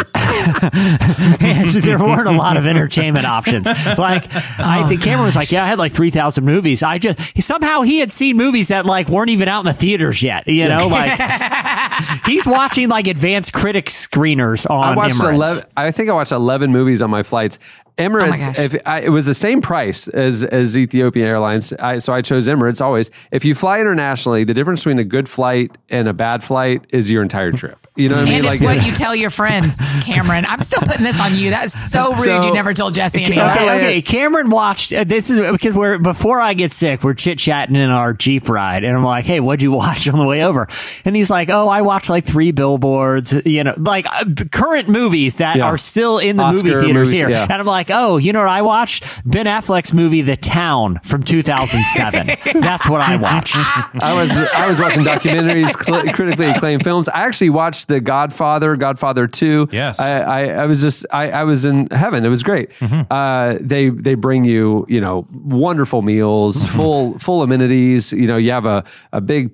[LAUGHS] and there weren't a lot of entertainment options. Like I, the camera was like, "Yeah, I had like three thousand movies." I just somehow he had seen movies that like weren't even out in the theaters yet. You know, like [LAUGHS] he's watching like advanced critic screeners on I watched Emirates. eleven. I think I watched eleven movies on my flights. Emirates, gosh. if I, it was the same price as as Ethiopian Airlines, I, so I chose Emirates always. If you fly internationally, the difference between a good flight and a bad flight is your entire trip. You know what I And mean? it's what you [LAUGHS] tell your friends, Cameron. I'm still putting this on you. That's so rude. So- you never told Jesse Okay, okay, okay. Cameron watched. Uh, this is because we're before I get sick, we're chit chatting in our jeep ride, and I'm like, "Hey, what'd you [LAUGHS] watch on the way over?" And he's like, "Oh, I watched like three billboards, you know, like uh, current movies that Yeah. are still in the Oscar movie theaters movies, here." yeah. And I'm like, "Oh, you know what I watched? Ben Affleck's movie, The Town, from 2007. [LAUGHS] That's what I watched." [LAUGHS] I was I was watching documentaries, cl- critically acclaimed films. I actually watched The Godfather, Godfather Two. Yes. I, I, I was just I, I was in heaven. It was great. Uh, they they bring you you know wonderful meals, [LAUGHS] full full amenities. You know you have a a big.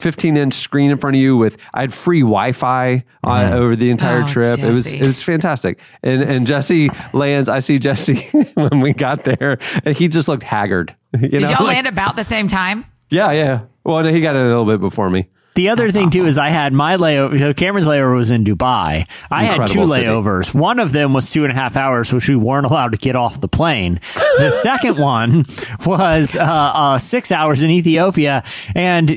15 inch screen in front of you with I had free Wi-Fi on, mm-hmm. over the entire Oh, trip. It was it was fantastic. And and Jesse lands. I see Jesse [LAUGHS] when we got there, and he just looked haggard. [LAUGHS] You Did know, y'all like- land about the same time? yeah, yeah. Well, no, he got it a little bit before me. The other thing too is I had my layover. So Cameron's layover was in Dubai. I had two Incredible city. layovers. One of them was two and a half hours, which we weren't allowed to get off the plane. The [LAUGHS] second one was uh, uh, six hours in Ethiopia, and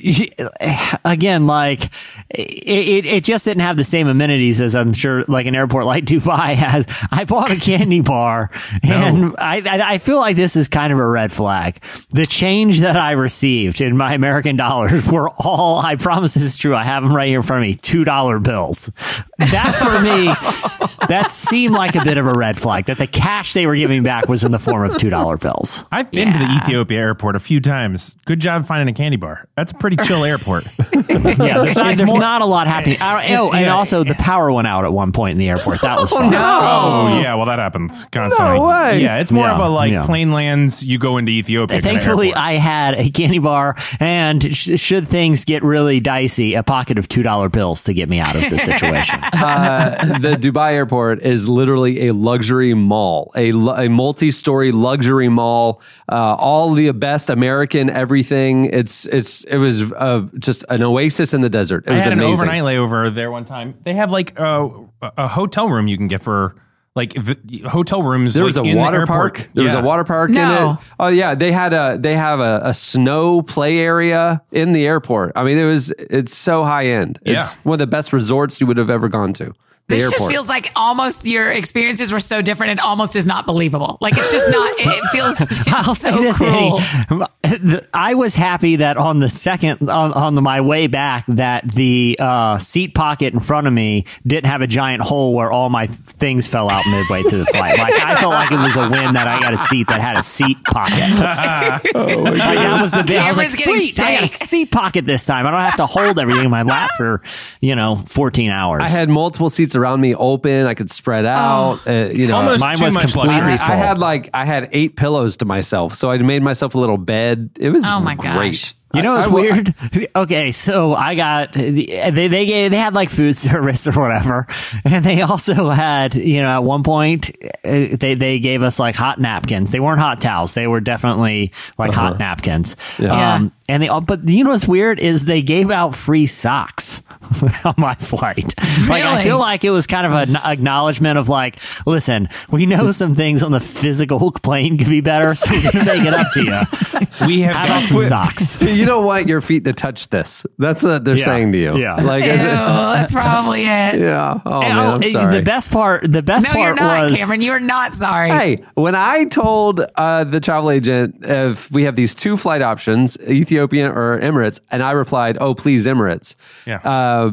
again, like it, it, it just didn't have the same amenities as I'm sure like an airport like Dubai [LAUGHS] has. I bought a candy bar, and I, I I feel like this is kind of a red flag. The change that I received in my American dollars [LAUGHS] were all. I promise this is true. I have them right here in front of me. Two dollar bills. That for me, that seemed like a bit of a red flag. That the cash they were giving back was in the form of two dollar bills. I've been to the Ethiopia airport a few times. Good job finding a candy bar. That's a pretty chill airport. [LAUGHS] Yeah, there's not, there's more- not a lot happening. Uh, oh, and Yeah. also the power went out at one point in the airport. That was oh, fun. Oh yeah, well that happens constantly. No way. Yeah, it's more Yeah, of a like yeah. plane lands. You go into Ethiopia. Thankfully. I had a candy bar, and sh- should things get really dicey, a pocket of two dollar bills to get me out of the [LAUGHS] situation. Uh, the Dubai airport is literally a luxury mall, a, a multi-story luxury mall. Uh, all the best American everything. It's it's it was uh, just an oasis in the desert. It I was had amazing. an overnight layover there one time. They have like a, a hotel room you can get for like v- hotel rooms. There like, was a in the water airport. park. There was a water park No. in it. Oh yeah, they had a they have a, a snow play area in the airport. I mean, it was it's so high end. It's Yeah. one of the best resorts you would have ever gone to. The This airport. just feels like almost your experiences were so different. It almost is not believable. Like it's just not. It, it feels [LAUGHS] I'll so say this, cruel. [LAUGHS] Eddie. I was happy that on the second on, on the, my way back that the uh, seat pocket in front of me didn't have a giant hole where all my things fell out midway through the flight. Like I felt like it was a win that I got a seat that had a seat pocket. [LAUGHS] Like, that was the bit. I was like, Cameron's getting sweet, I got a seat pocket this time. I don't have to hold everything in my lap for you know 14 hours. I had multiple seats around me open. I could spread out. Uh, you know, Almost Mine too was much completely luxury. I, I had like I had eight pillows to myself, so I made myself a little bed. It was Oh my great. gosh. You know I- what's I- weird? [LAUGHS] okay, so I got they they gave they had like food [LAUGHS] service or whatever, and they also had you know at one point uh, they they gave us like hot napkins. They weren't hot towels. They were definitely like hot napkins. Yeah. Um, and they all, but you know what's weird is they gave out free socks [LAUGHS] on my flight. Really? Like I feel like it was kind of an acknowledgement of like, listen, we know some things on the physical plane could be better, so we're gonna make it up to you. We have How about got some socks? You don't want your feet to touch this. That's what they're Yeah. saying to you. Yeah. Like, Ew, is it- that's probably it. [LAUGHS] yeah. Oh And, man, I'm sorry. The best part, the best No, part you're not, was Cameron. You're not sorry. Hey, when I told uh, the travel agent if we have these two flight options, Ethiopian or Emirates, and I replied, "Oh, please, Emirates." Yeah. Uh,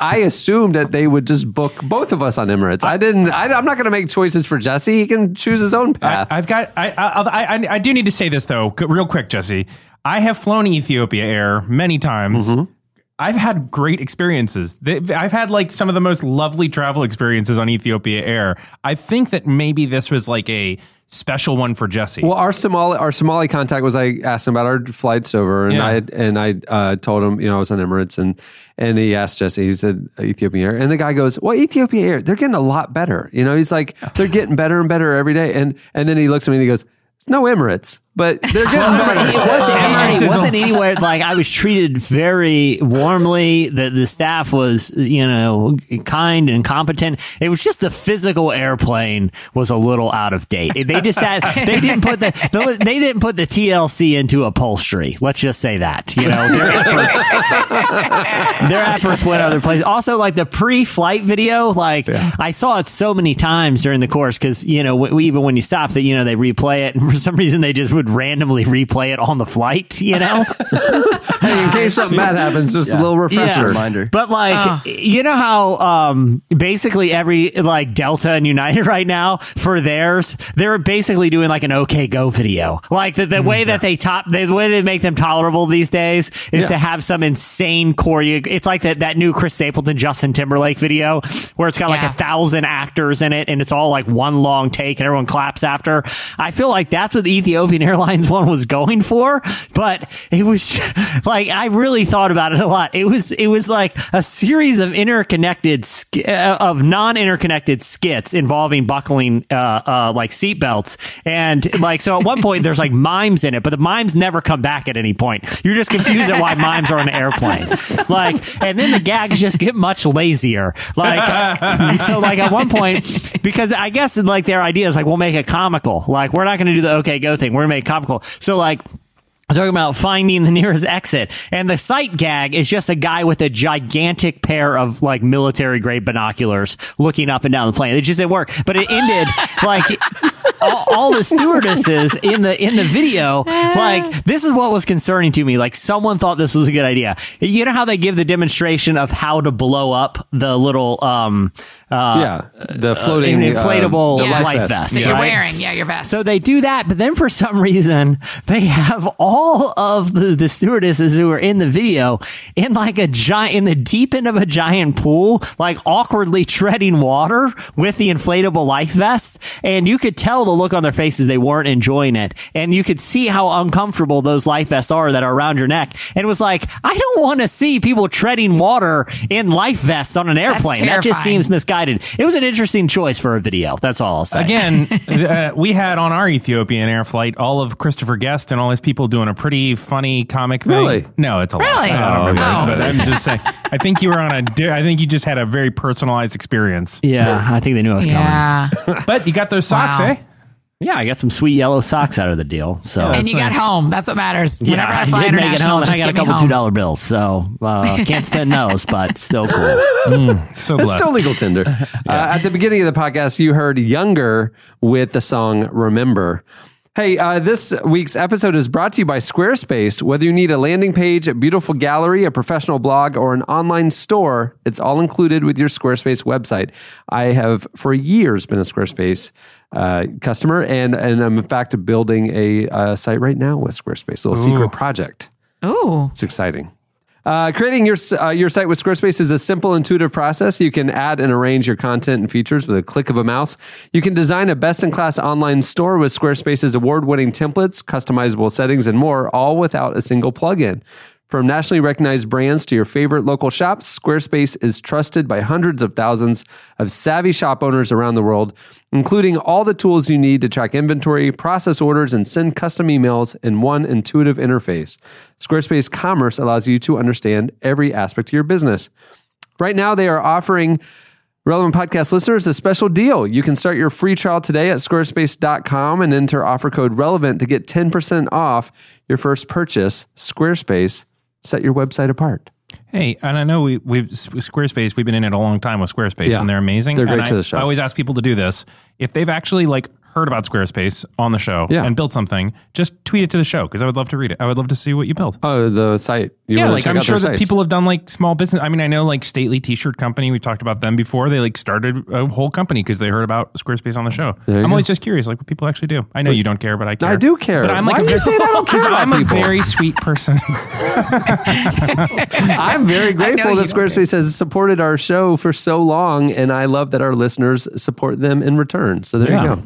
I assumed that they would just book both of us on Emirates. I didn't. I, I'm not going to make choices for Jesse. He can choose his own I, path. I've got. I, I, I I do need to say this though, real quick, Jesse. I have flown Ethiopia Air many times. Mm-hmm. I've had great experiences. I've had like some of the most lovely travel experiences on Ethiopia Air. I think that maybe this was like a special one for Jesse. Well, our Somali our Somali contact was I asked him about our flights over, and Yeah. I and I uh, told him you know I was on Emirates, and and he asked Jesse, he said Ethiopian Air, and the guy goes, well, Ethiopian Air, they're getting a lot better. You know, he's like they're getting better and better every day, and and then he looks at me and he goes, no Emirates, but they're good. Wasn't, it wasn't, Emirates it wasn't anywhere like I was treated very warmly. The the staff was you know kind and competent. It was just the physical airplane was a little out of date. They just had [LAUGHS] they didn't put the they didn't put the TLC into upholstery. Let's just say that you know their efforts their efforts went other places. Also, like the pre-flight video, like I saw it so many times during the course because you know w- even when you stop, that you know they replay it, and for some reason they just would randomly replay it on the flight. You know, [LAUGHS] hey, in case something bad happens, just a little refresher. Yeah. Reminder. But like, you know how um, basically every like Delta and United [LAUGHS] right now for theirs, they're basically doing like an OK Go video. Like the, the way that they top, the way they make them tolerable these days is Yeah. to have some insane choreo. It's like that that new Chris Stapleton Justin Timberlake video where it's got like a thousand actors in it and it's all like one long take and everyone claps after. I feel like that's what the Ethiopian [LAUGHS] Airlines one was going for, but it was [LAUGHS] like I really thought about it a lot. It was it was like a series of interconnected uh, of non-interconnected skits involving buckling uh, uh, like seatbelts and like so at one point there's like mimes in it, but the mimes never come back at any point. You're just confused at why mimes are on an airplane. Like and then the gags just get much lazier. Like so like at one point because I guess like their idea is like we'll make it comical. Like we're not going to do the OK Go thing. We're going to it comical. So like I'm talking about finding the nearest exit. And the sight gag is just a guy with a gigantic pair of like military grade binoculars looking up and down the plane. It just didn't work. But it ended like all, all the stewardesses [LAUGHS] in the in the video, like this is what was concerning to me. Like someone thought this was a good idea. You know how they give the demonstration of how to blow up the little um uh yeah, the floating an inflatable uh, the Yeah. life vest. that you're right? wearing. Yeah, your vest. So they do that, but then for some reason they have all of the, the stewardesses who are in the video in like a giant in the deep end of a giant pool, like awkwardly treading water with the inflatable life vest, and you could tell the look on their faces they weren't enjoying it, and you could see how uncomfortable those life vests are that are around your neck. And it was like, I don't want to see people treading water in life vests on an airplane. That just seems misguided. It was an interesting choice for a video. That's all I'll say. Again, [LAUGHS] uh, we had on our Ethiopian air flight all of Christopher Guest and all his people doing a pretty funny comic thing. Really? No, it's a Really? lot. I don't remember, Oh. but I'm just saying. I think you were on a. di- I think you just had a very personalized experience. Yeah, I think they knew I was coming. yeah. But you got those socks, Wow. eh? Yeah, I got some sweet yellow socks out of the deal. So and you got home. That's what matters. yeah, Whenever I I fly did make it home, and I got a couple two dollar bills. So uh, [LAUGHS] can't spend those, but still cool. So It's still legal tender. [LAUGHS] uh, at the beginning of the podcast, you heard Younger with the song Remember. Hey, uh, this week's episode is brought to you by Squarespace. Whether you need a landing page, a beautiful gallery, a professional blog, or an online store, it's all included with your Squarespace website. I have for years been a Squarespace uh, customer, and, and I'm in fact building a uh, site right now with Squarespace, a little secret project. Oh, It's exciting. Uh, creating your uh, your site with Squarespace is a simple, intuitive process. You can add and arrange your content and features with a click of a mouse. You can design a best-in-class online store with Squarespace's award-winning templates, customizable settings, and more, all without a single plugin. From nationally recognized brands to your favorite local shops, Squarespace is trusted by hundreds of thousands of savvy shop owners around the world, including all the tools you need to track inventory, process orders, and send custom emails in one intuitive interface. Squarespace Commerce allows you to understand every aspect of your business. Right now, they are offering Relevant Podcast listeners a special deal. You can start your free trial today at squarespace.com and enter offer code RELEVANT to get 10% off your first purchase. Squarespace, set your website apart. Hey, and I know we we've Squarespace. We've been in it a long time with Squarespace, Yeah. and they're amazing. They're great And to I, the show. I always ask people to do this if they've actually like heard about Squarespace on the show Yeah. and built something. Just tweet it to the show because I would love to read it. I would love to see what you built. Oh, the site. You yeah, wanna like check I'm out sure that people have done like small business. I mean, I know like Stately T-shirt company. We've talked about them before. They like started a whole company because they heard about Squarespace on the show. You I'm go. always just curious, like what people actually do. I know you don't care, but I care. I do care. But I'm like, Why are you very- saying I don't [LAUGHS] care 'cause about I'm people? a very sweet person. [LAUGHS] [LAUGHS] I'm very grateful you that don't Squarespace has supported our show for so long, and I love that our listeners support them in return. So there Yeah. you go.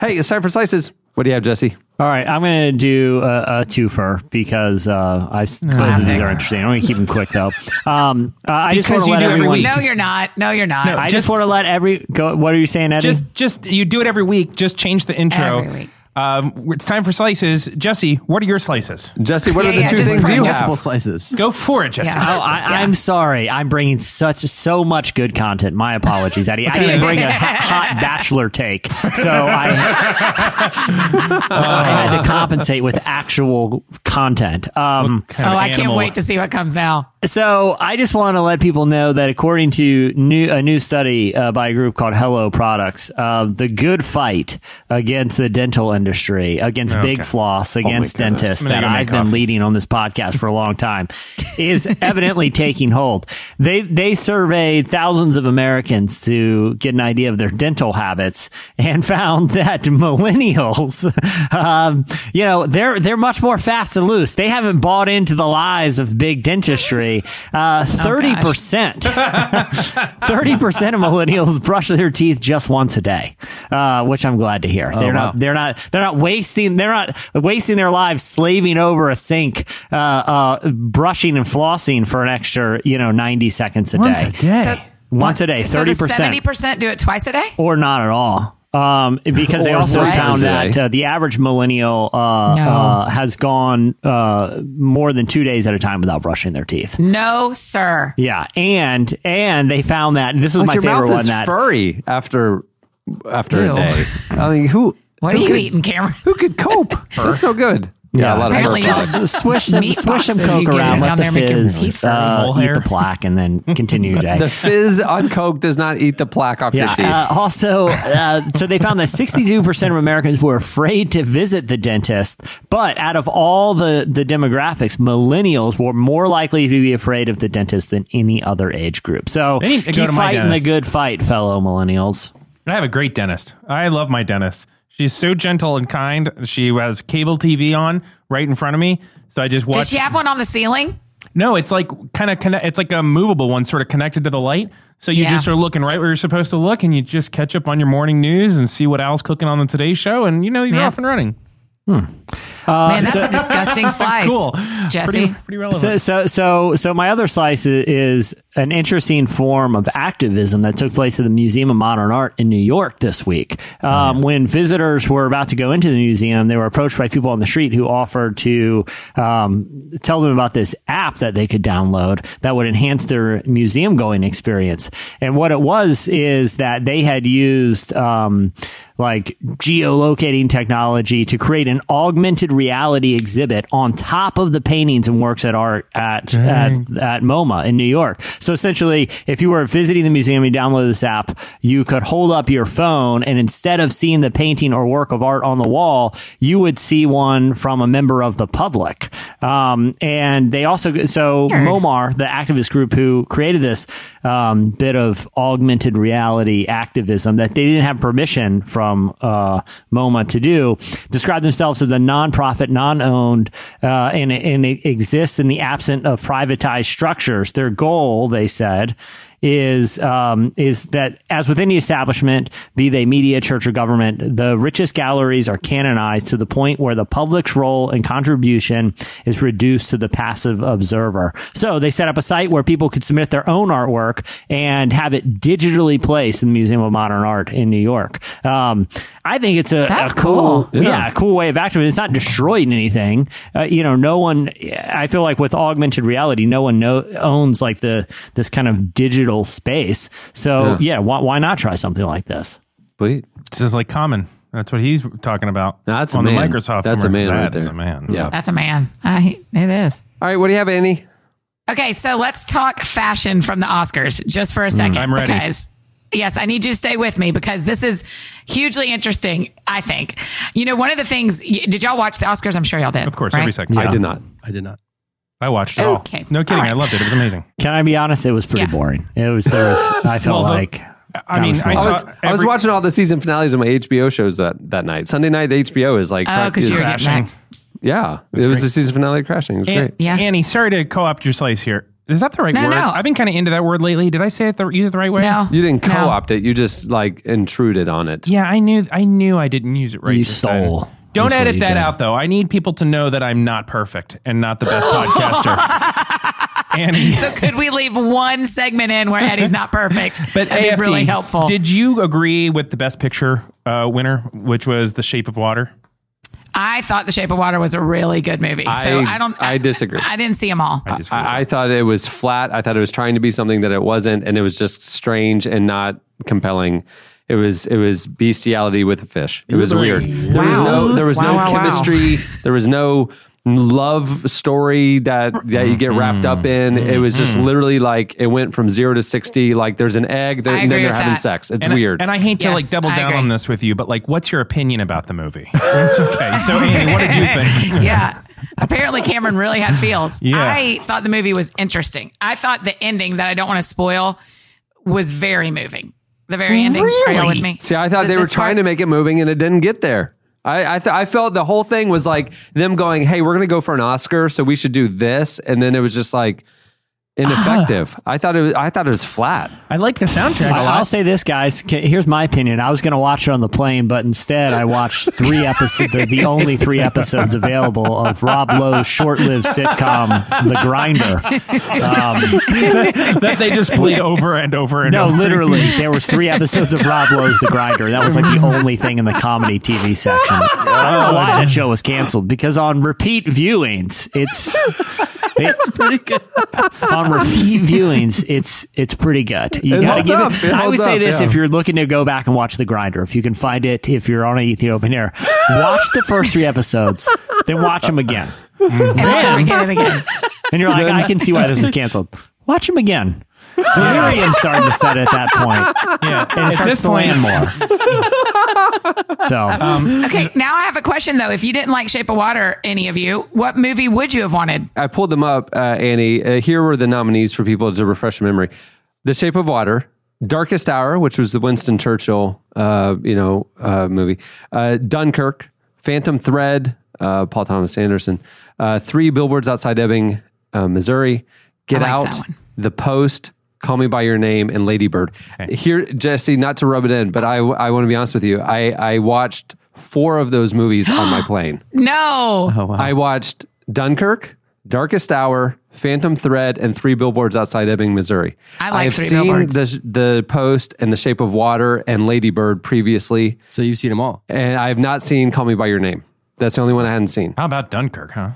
Hey, it's time for slices. What do you have, Jesse? All right, I'm going to do a, a twofer because uh, I both of these are interesting. I'm going to keep them quick though. Um, uh, I just Because want to you let do every everyone. week. No, you're not. No, you're not. I just, just- want to let every go. What are you saying, Eddie? just just you do it every week. Just change the intro. Every week. Um, it's time for slices. Jesse, what are your slices? Jesse, what Yeah, are the yeah, two things you Multiple have? slices. Go for it, Jesse. Yeah. Oh, I, I'm sorry. I'm bringing such so much good content. My apologies, Eddie. I didn't bring a hot, hot bachelor take, so I, I had to compensate with actual content. Um, Kind Oh, I can't wait to see what comes now. so I just want to let people know that according to new, a new study uh, by a group called Hello Products, uh, the good fight against the dental industry, against Big Floss, against goodness. dentists that I've been coffee. leading on this podcast for a long time, [LAUGHS] is evidently [LAUGHS] taking hold. They they surveyed thousands of Americans to get an idea of their dental habits and [LAUGHS] found that millennials, um, you know, they're they're much more fast and loose. They haven't bought into the lies of big dentistry. Uh, Thirty percent, thirty percent of millennials brush their teeth just once a day, uh, which I'm glad to hear. they're wow. not they're not they're not wasting they're not wasting their lives slaving over a sink, uh, uh, brushing and flossing for an extra you know ninety seconds a Once day. a day. So, Once a day, thirty the seventy percent, percent do it twice a day. or not at all. Um, because they Or also once found that uh, the average millennial uh, No. uh, has gone uh, more than two days at a time without brushing their teeth. No, sir. Yeah, and and they found that this is Like my your favorite mouth one. is That furry after after Ew. a day. [LAUGHS] I mean, who What are you could- eating, Cameron? Who could cope? [LAUGHS] That's so good. Yeah, a lot Apparently of you're fur. the- just swish some Meat swish some boxes you coke get around, let down the there make fizz uh, eat hair. the plaque, and then [LAUGHS] continue your day. The fizz on Coke does not eat the plaque off your teeth. Uh, also, uh, so they found that 62% of Americans were afraid to visit the dentist. But out of all the, the demographics, millennials were more likely to be afraid of the dentist than any other age group. So They need to go keep to my fighting the good fight, fellow millennials. I have a great dentist. I love my dentist. She's so gentle and kind. She has cable TV on right in front of me. So I just watch. Does she have one on the ceiling? no, it's like kind of connect. It's like a movable one, sort of connected to the light. So you Yeah. just are looking right where you're supposed to look, and you just catch up on your morning news and see what Al's cooking on the Today Show, and you know you're Yeah. off and running. Hmm. Man, uh, that's a disgusting [LAUGHS] slice. Cool, Jesse. Pretty, pretty relevant. So, so, so, so my other slice i- is an interesting form of activism that took place at the Museum of Modern Art in New York this week. Um, When visitors were about to go into the museum, they were approached by people on the street who offered to um, tell them about this app that they could download that would enhance their museum going experience. And what it was is that they had used um, like geolocating technology to create an augmented reality exhibit on top of the paintings and works at art at, at, at MoMA in New York. So essentially, if you were visiting the museum, you download this app, you could hold up your phone and instead of seeing the painting or work of art on the wall, you would see one from a member of the public. Um, and they also, so MoMAR, the activist group who created this um, bit of augmented reality activism that they didn't have permission from uh, MoMA to do, describe themselves as a nonprofit, non-owned, uh, and, and it exists in the absence of privatized structures. Their goal, they said, is um, is that as with any establishment, be they media, church, or government, the richest galleries are canonized to the point where the public's role and contribution is reduced to the passive observer. So they set up a site where people could submit their own artwork and have it digitally placed in the Museum of Modern Art in New York. Um, I think it's a, That's a cool, cool. yeah. a cool way of activating. It's not destroying anything. Uh, you know, no one. I feel like with augmented reality, no one know, owns like the this kind of digital space. So yeah, why, why not try something like this? Sweet. This is like common. That's what he's talking about. No, that's a on man. the Microsoft. That's a commercial. man right That is a man. Yeah. That's a man. I, it is. All right, what do you have, Annie? Okay, so let's talk fashion from the Oscars just for a second. I'm ready. Because yes, I need you to stay with me because this is hugely interesting. I think. You know, one of the things. Did y'all watch the Oscars? I'm sure y'all did. Of course, right? every second. I did not. I did not. I watched it all. Okay. No kidding. All right. I loved it. It was amazing. Can I be honest? It was pretty Yeah. boring. It was there was. I felt Well, like. I mean, I I saw was, I was watching all the season finales of my HBO shows that, that night. Sunday night, the HBO is like, Oh, because you were Crashing. yeah, it was great. the season finale of Crashing. It was An- great. Yeah. Annie, sorry to co-opt your slice here. Is that the right No, word? no. I've been kind of into that word lately. Did I say it the use it the right way? No, You didn't co-opt it. You just like intruded on it. Yeah, I knew. I knew I didn't use it right. You this time. stole. Don't That's edit you that did. out, though. I need people to know that I'm not perfect and not the best [LAUGHS] podcaster. Annie, So could we leave one segment in where Eddie's not perfect? [LAUGHS] but That'd be AFD, really helpful. Did you agree with the best picture uh, winner, which was The Shape of Water? I thought The Shape of Water was a really good movie. So I- I, don't. I disagree. I didn't see them all. I disagree I, I thought it was flat. I thought it was trying to be something that it wasn't, and it was just strange and not compelling. It was it was bestiality with a fish. It was weird. There was no there was Wow, no wow, wow. chemistry. There was no love story that that you get wrapped up mm-hmm. in. It was just mm-hmm. literally like it went from zero to sixty. Like there's an egg, there, I and then they're with having that. sex. It's and weird. I, and I hate to Yes, like double I down agree. on this with you, but like, what's your opinion about the movie? [LAUGHS] okay, so Annie, what did you [LAUGHS] think? yeah. Apparently, Cameron really had feels. [LAUGHS] Yeah. I thought the movie was interesting. I thought the ending that I don't want to spoil was very moving. The very ending. Are y'all with me? See, I thought Th- they were this trying to make it moving, and it didn't get there. I I, th- I felt the whole thing was like them going, "Hey, we're to go for an Oscar, so we should do this," and then it was just like ineffective. Uh-huh. I thought it was I thought it was flat. I like the soundtrack a I- lot. I'll say this, guys. Here's my opinion. I was going to watch it on the plane, but instead I watched three episodes, the, the only three episodes available of Rob Lowe's short-lived sitcom, The Grinder. Um, [LAUGHS] that they just played over and over and over. No, over. literally, there was three episodes of Rob Lowe's The Grinder. That was like the only thing in the comedy TV section. I don't know why that show was canceled because on repeat viewings, it's it's pretty good. [LAUGHS] on repeat viewings, it's it's pretty good. You It got to holds give up. it. It I would holds say up, this: yeah. if you're looking to go back and watch The Grinder, if you can find it, if you're on a Ethiopian Air, watch the first three episodes, then watch them again, And watch it again and again. and you're like, I can see why this is canceled. Watch them again. Delirium starting to set at that point, yeah. and it At starts this to point, land more. [LAUGHS] So. Okay, now I have a question though. If you didn't like Shape of Water, any of you, what movie would you have wanted? I pulled them up, uh, Annie. Uh, here were the nominees for people to refresh memory: The Shape of Water, Darkest Hour, which was the Winston Churchill, uh, you know, uh, movie, uh, Dunkirk, Phantom Thread, uh, Paul Thomas Anderson, uh, Three Billboards Outside Ebbing, uh, Missouri, Get I like Out, that one. The Post. Call Me by Your Name and Lady Bird. Here, Jesse, not to rub it in, but I, I want to be honest with you. I, I watched four of those movies on my [GASPS] plane. No. Oh, I watched Dunkirk, Darkest Hour, Phantom Thread, and Three Billboards Outside Ebbing, Missouri. I like have Three seen Billboards. the the Post and The Shape of Water and Lady Bird previously, So you've seen them all. and I have not seen Call Me by Your Name. That's the only one I hadn't seen. how about Dunkirk? Huh?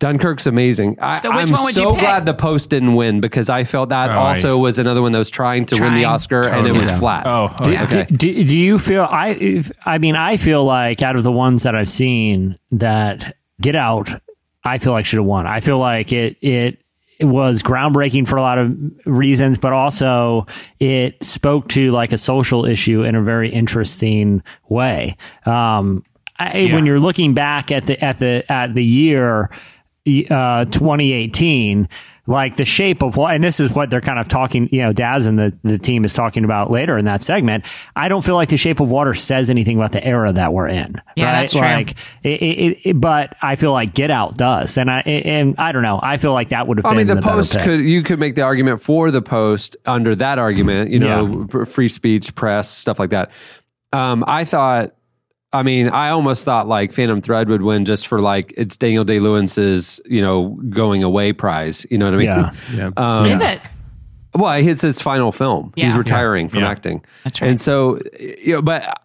Dunkirk's amazing. I, So which I'm one would you so pick? glad the Post didn't win because I felt that Oh, also I- was another one that was trying to win the Trying. Oscar and it was Yeah. flat. Oh, okay. okay. Do, do you feel I? if- I mean, I feel like out of the ones that I've seen, that Get Out, I feel like should have won. I feel like it it. It was groundbreaking for a lot of reasons, but also it spoke to like a social issue in a very interesting way. Um, I, When you're looking back at the at the at the year uh, 2018, like the shape of what, and this is what they're kind of talking, you know, Daz and the, the team is talking about later in that segment. I don't feel like the shape of water says anything about the era that we're in. Yeah, right? that's true. Like, it, it, it, but I feel like Get Out does. And I, and I don't know. I feel like that would have I been mean, the, the post could you could make the argument for the post under that argument, you know, p- free speech, press, stuff like that. Um, I thought, I mean, I almost thought like Phantom Thread would win just for like it's Daniel Day Lewis's, you know, going away prize. You know what I mean? Yeah. Yeah. Um, Is it? Well, it's his final film. He's Yeah. retiring from Yeah. acting. That's right. And so, you know, but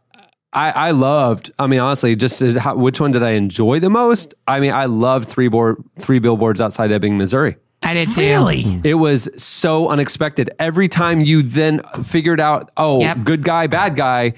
I, I loved. I mean, honestly, just how, which one did I enjoy the most? I mean, I loved three board, three billboards outside Ebbing, Missouri. I did too. It was so unexpected. Every time you then figured out, oh, Yep. good guy, bad guy.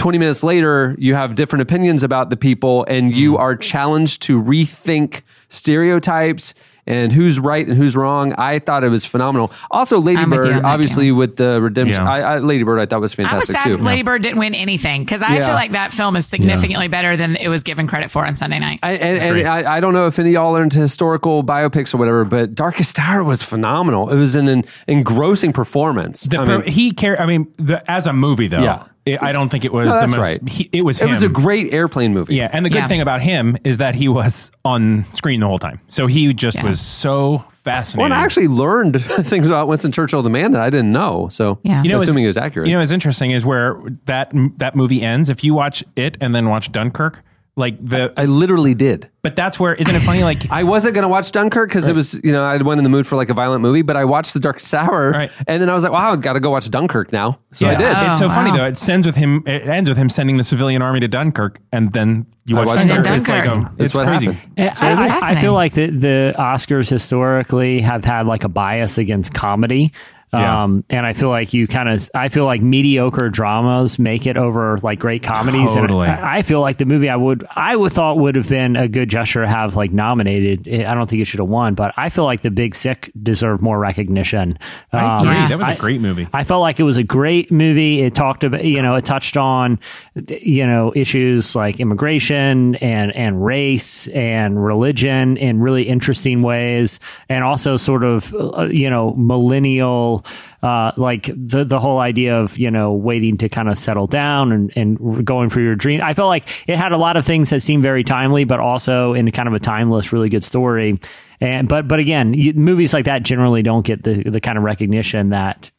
20 minutes later, you have different opinions about the people and you Mm. are challenged to rethink stereotypes and who's right and who's wrong. I thought it was phenomenal. Also, Lady I'm with you Bird, on that, obviously, with the redemption. Yeah. I, I, Lady Bird, I thought was I was fantastic sad too. that Lady Bird didn't win anything because I Yeah. feel like that film is significantly better than it was given credit for on Sunday night. I, and and I, I don't know if any of y'all are into historical biopics or whatever, but Darkest Hour was phenomenal. It was an, en- engrossing performance. The I per- mean, he care. I mean, the, as a movie though, Yeah. It, I don't think it was No, the that's most. right. He, it was. it was a great airplane movie. Yeah, and the good Yeah. thing about him is that he was on screen the whole time, so he just Yeah. was so Well, fascinating. and I actually learned [LAUGHS] things about Winston Churchill, the man, that I didn't know. So, Yeah. You know, assuming it was accurate. You know, what's interesting is where that that movie ends. If you watch it and then watch Dunkirk, Like the, I literally did. but that's where isn't it funny? Like [LAUGHS] I wasn't going to watch Dunkirk because it was, you know, I went in the mood for like a violent movie, but I watched The Darkest Hour. Right. And then I was like, wow, I've got to go watch Dunkirk now. So I Yeah. did. It's so Oh, funny wow. though. It ends with him. It ends with him sending the civilian army to Dunkirk, and then you I watch watched Dunkirk. Dunkirk. It's like um, That's it's what crazy. happened. I, I- I fascinating. feel like the, the Oscars historically have had like a bias against comedy. Yeah. Um, and I feel like you kind of, I feel like mediocre dramas make it over like great comedies. Totally. And I, I feel like the movie I would, I would thought would have been a good gesture to have like nominated. I don't think it should have won, but I feel like The Big Sick deserved more recognition. I Um, agree. Yeah. That was a great movie. I felt like it was a great movie. It talked about, you know, it touched on, you know, issues like immigration and, and race and religion in really interesting ways. And also sort of, uh, you know, millennial, uh, like the, the whole idea of, you know, waiting to kind of settle down and, and going for your dream. I felt like it had a lot of things that seemed very timely, but also in kind of a timeless, really good story. And, but, but again, you, movies like that generally don't get the, the kind of recognition that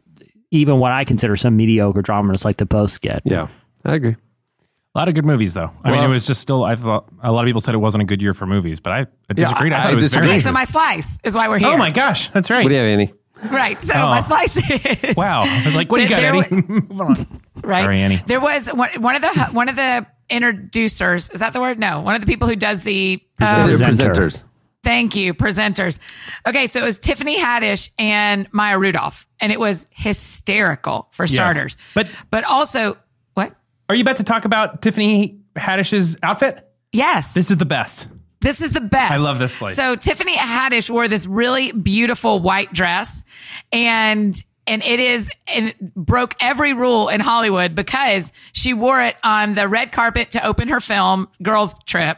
even what I consider some mediocre dramas like The Post get. yeah, I agree. A lot of good movies, though. I mean, it was just still. I thought a lot of people said it wasn't a good year for movies, but I, I disagreed. I, I- thought I it was disagree. very. Okay, so my slice is why we're here. oh my gosh, that's right. What do you have, Annie? Right. So Oh. my slice is Wow, I was like, what do you got, There- Eddie? Move [LAUGHS] on. right? Sorry, Annie. There was one, one of the one of the introducers. Is that the word? No, one of the people who does the. Presenter. Um, presenters. thank you, presenters. Okay, so it was Tiffany Haddish and Maya Rudolph, and it was hysterical for starters. But- but also what? Are you about to talk about Tiffany Haddish's outfit? Yes, This is the best. This is the best. I love this slice. So Tiffany Haddish wore this really beautiful white dress and and it is and it broke every rule in Hollywood because she wore it on the red carpet to open her film Girls Trip.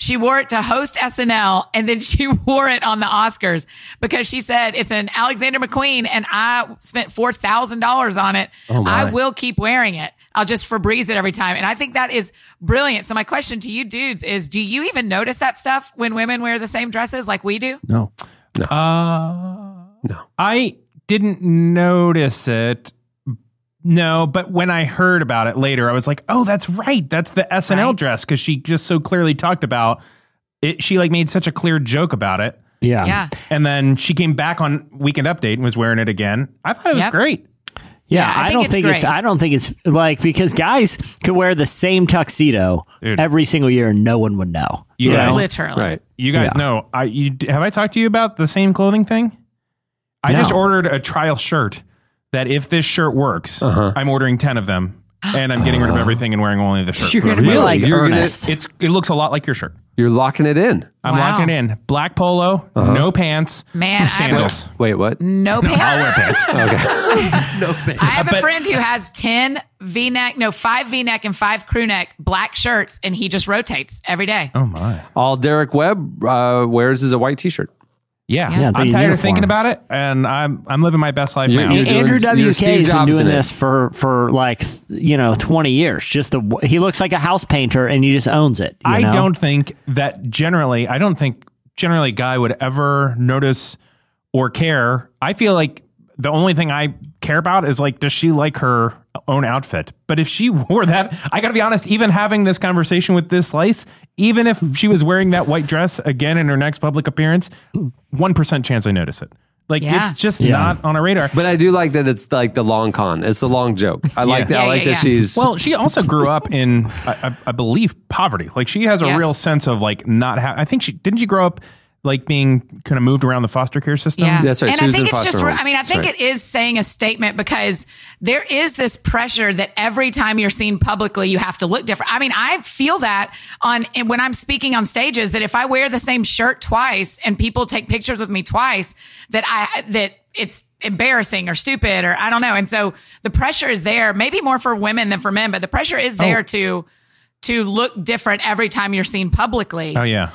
She wore it to host SNL and then she [LAUGHS] wore it on the Oscars because she said it's an Alexander McQueen and I spent $4,000 on it. I will keep wearing it. I'll just Febreze it every time. And I think that is brilliant. So my question to you dudes is, do you even notice that stuff when women wear the same dresses like we do? No, no, uh, no. I didn't notice it. No, but when I heard about it later, I was like, "Oh, that's right. That's the SNL Right. dress." Because she just so clearly talked about it. She like made such a clear joke about it, Yeah. Yeah. and then she came back on Weekend Update and was wearing it again. I thought it was Yep. great. Yeah, Yeah, I I, think don't it's think it's. great. I don't think it's like because guys could wear the same tuxedo Dude. every single year and no one would know. You guys, Literally. Right. you guys Yeah. know. I you have I talked to you about the same clothing thing? I No. just ordered a trial shirt. That if this shirt works, I'm ordering ten of them, and I'm getting rid of [GASPS] everything and wearing only the shirt. You're going to be like You're gonna- Ernest. It's it looks a lot like your shirt. You're locking it in. I'm Wow. locking it in. Black polo, no pants, Man, I- sandals. Wait, what? No pants. I'll wear pants. [LAUGHS] Okay. [LAUGHS] No pants. I have a But- friend who has 10 V neck, no, five V neck and five crew neck black shirts, and he just rotates every day. oh my. All Derek Webb uh, wears is a white T-shirt. Yeah, Yeah, I'm tired of thinking about it, and I'm I'm living my best life You're- now. you're Andrew you're WK Steve has been doing this for for like you know twenty years. Just the he looks like a house painter and he just owns it. you I know? don't think that generally. I don't think generally a guy would ever notice or care. I feel like the only thing I care about is like, does she like her own outfit? But if she [LAUGHS] wore that, I got to be honest. Even having this conversation with this slice, even if she was wearing that white dress again in her next public appearance, one percent chance I notice it. Like Yeah. it's just Yeah. not on a radar. But I do like that it's like the long con. It's the long joke. I like that. Yeah, I like yeah, that yeah. she's Well, she also grew up in, I, I, I believe, poverty. Like she has a Yes. real sense of like not. Ha- I think she didn't. She grow up like being kind of moved around the foster care system. Yeah. That's right. And She I think it's just. Homes. I mean, I think That's it is saying a statement because there is this pressure that every time you're seen publicly, you have to look different. I mean, I feel that on, and when I'm speaking on stages, that if I wear the same shirt twice and people take pictures with me twice, that I, that it's embarrassing or stupid or I don't know. And so the pressure is there, maybe more for women than for men, but the pressure is Oh. there to, to look different every time you're seen publicly. Oh yeah.